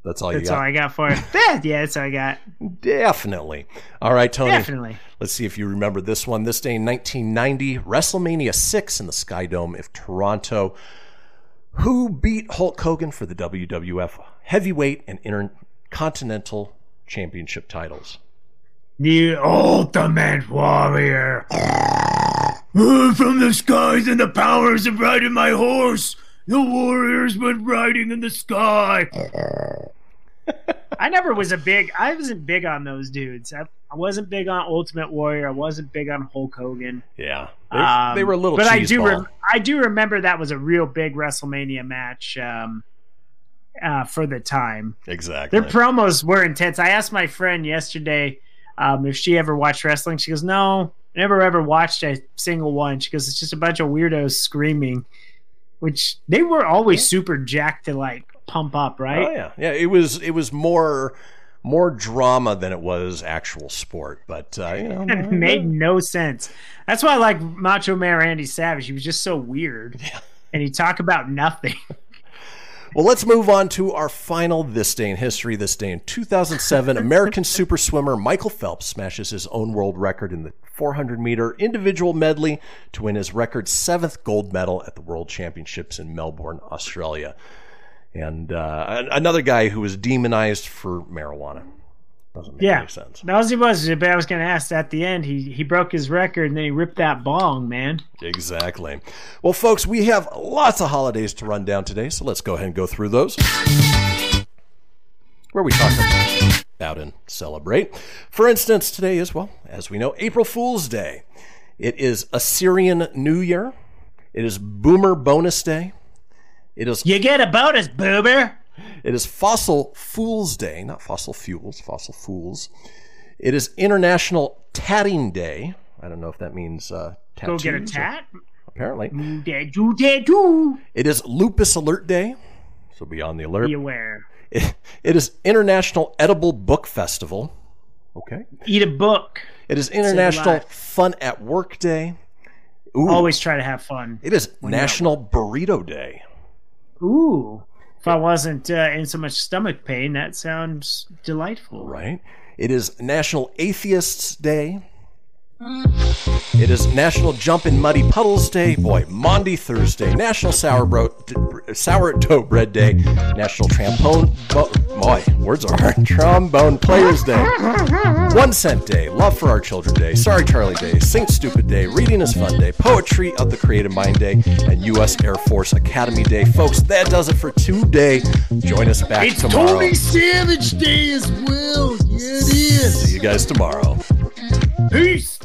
That's all you That's got. all I got for it. yeah, that's all I got. Definitely. All right, Tony. Definitely. Let's see if you remember this one. This day in 1990, WrestleMania 6 in the Sky Dome of Toronto. Who beat Hulk Hogan for the WWF Heavyweight and Intercontinental Championship titles? The Ultimate Warrior. From the skies and the powers of riding my horse, the warriors went riding in the sky. I never was a big. I wasn't big on those dudes. I, I wasn't big on Ultimate Warrior. I wasn't big on Hulk Hogan. Yeah, they, Um, they were a little. But I do. ball. Rem- I do remember that was a real big WrestleMania match um, uh, for the time. exactly. Their promos were intense. I asked my friend yesterday um, if she ever watched wrestling. She goes, "No, never ever watched a single one." She goes, "It's just a bunch of weirdos screaming," which they were always super jacked to like pump up, right? Oh yeah, yeah. It was it was more more drama than it was actual sport. But uh, you know, it made no sense. That's why I like Macho Man Randy Savage. He was just so weird, and he talk about nothing. Well, let's move on to our final This Day in History. This day in 2007, American super swimmer Michael Phelps smashes his own world record in the 400 meter individual medley to win his record seventh gold medal at the World Championships in Melbourne, Australia. And uh, another guy who was demonized for marijuana. Doesn't make yeah, any sense. that was he was. I was going to ask at the end. He he broke his record and then he ripped that bong, man. Exactly. Well, folks, we have lots of holidays to run down today, so let's go ahead and go through those. Where are we talk about and celebrate. For instance, today is, well, as we know, April Fool's Day. It is Assyrian New Year. It is Boomer Bonus Day. It is You get a bonus, boober. It is Fossil Fool's Day, not fossil fuels, fossil fools. It is International Tatting Day. I don't know if that means uh, Go get a tattoos or- tat. Apparently. Do do do. It is Lupus Alert Day, so be on the alert. Be aware. It, it is International Edible Book Festival. Okay. Eat a book. It is International. Fun at Work Day. Ooh. Always try to have fun. It is when you're at National Burrito Day. Ooh. If I wasn't uh, in so much stomach pain, that sounds delightful. Right. It is National Atheists Day. It is National Jump in Muddy Puddles Day. Boy, Maundy Thursday. National Sourdough, Sourdough Bread Day. National Trombone. Bo- boy, words are hard. Trombone Players Day. One Cent Day. Love for Our Children Day. Sorry Charlie Day. Saint Stupid Day. Reading is Fun Day. Poetry of the Creative Mind Day. And U.S. Air Force Academy Day. Folks, that does it for today. Join us back It's tomorrow. Tony Savage Day as well. Yeah, it is. See you guys tomorrow. Peace!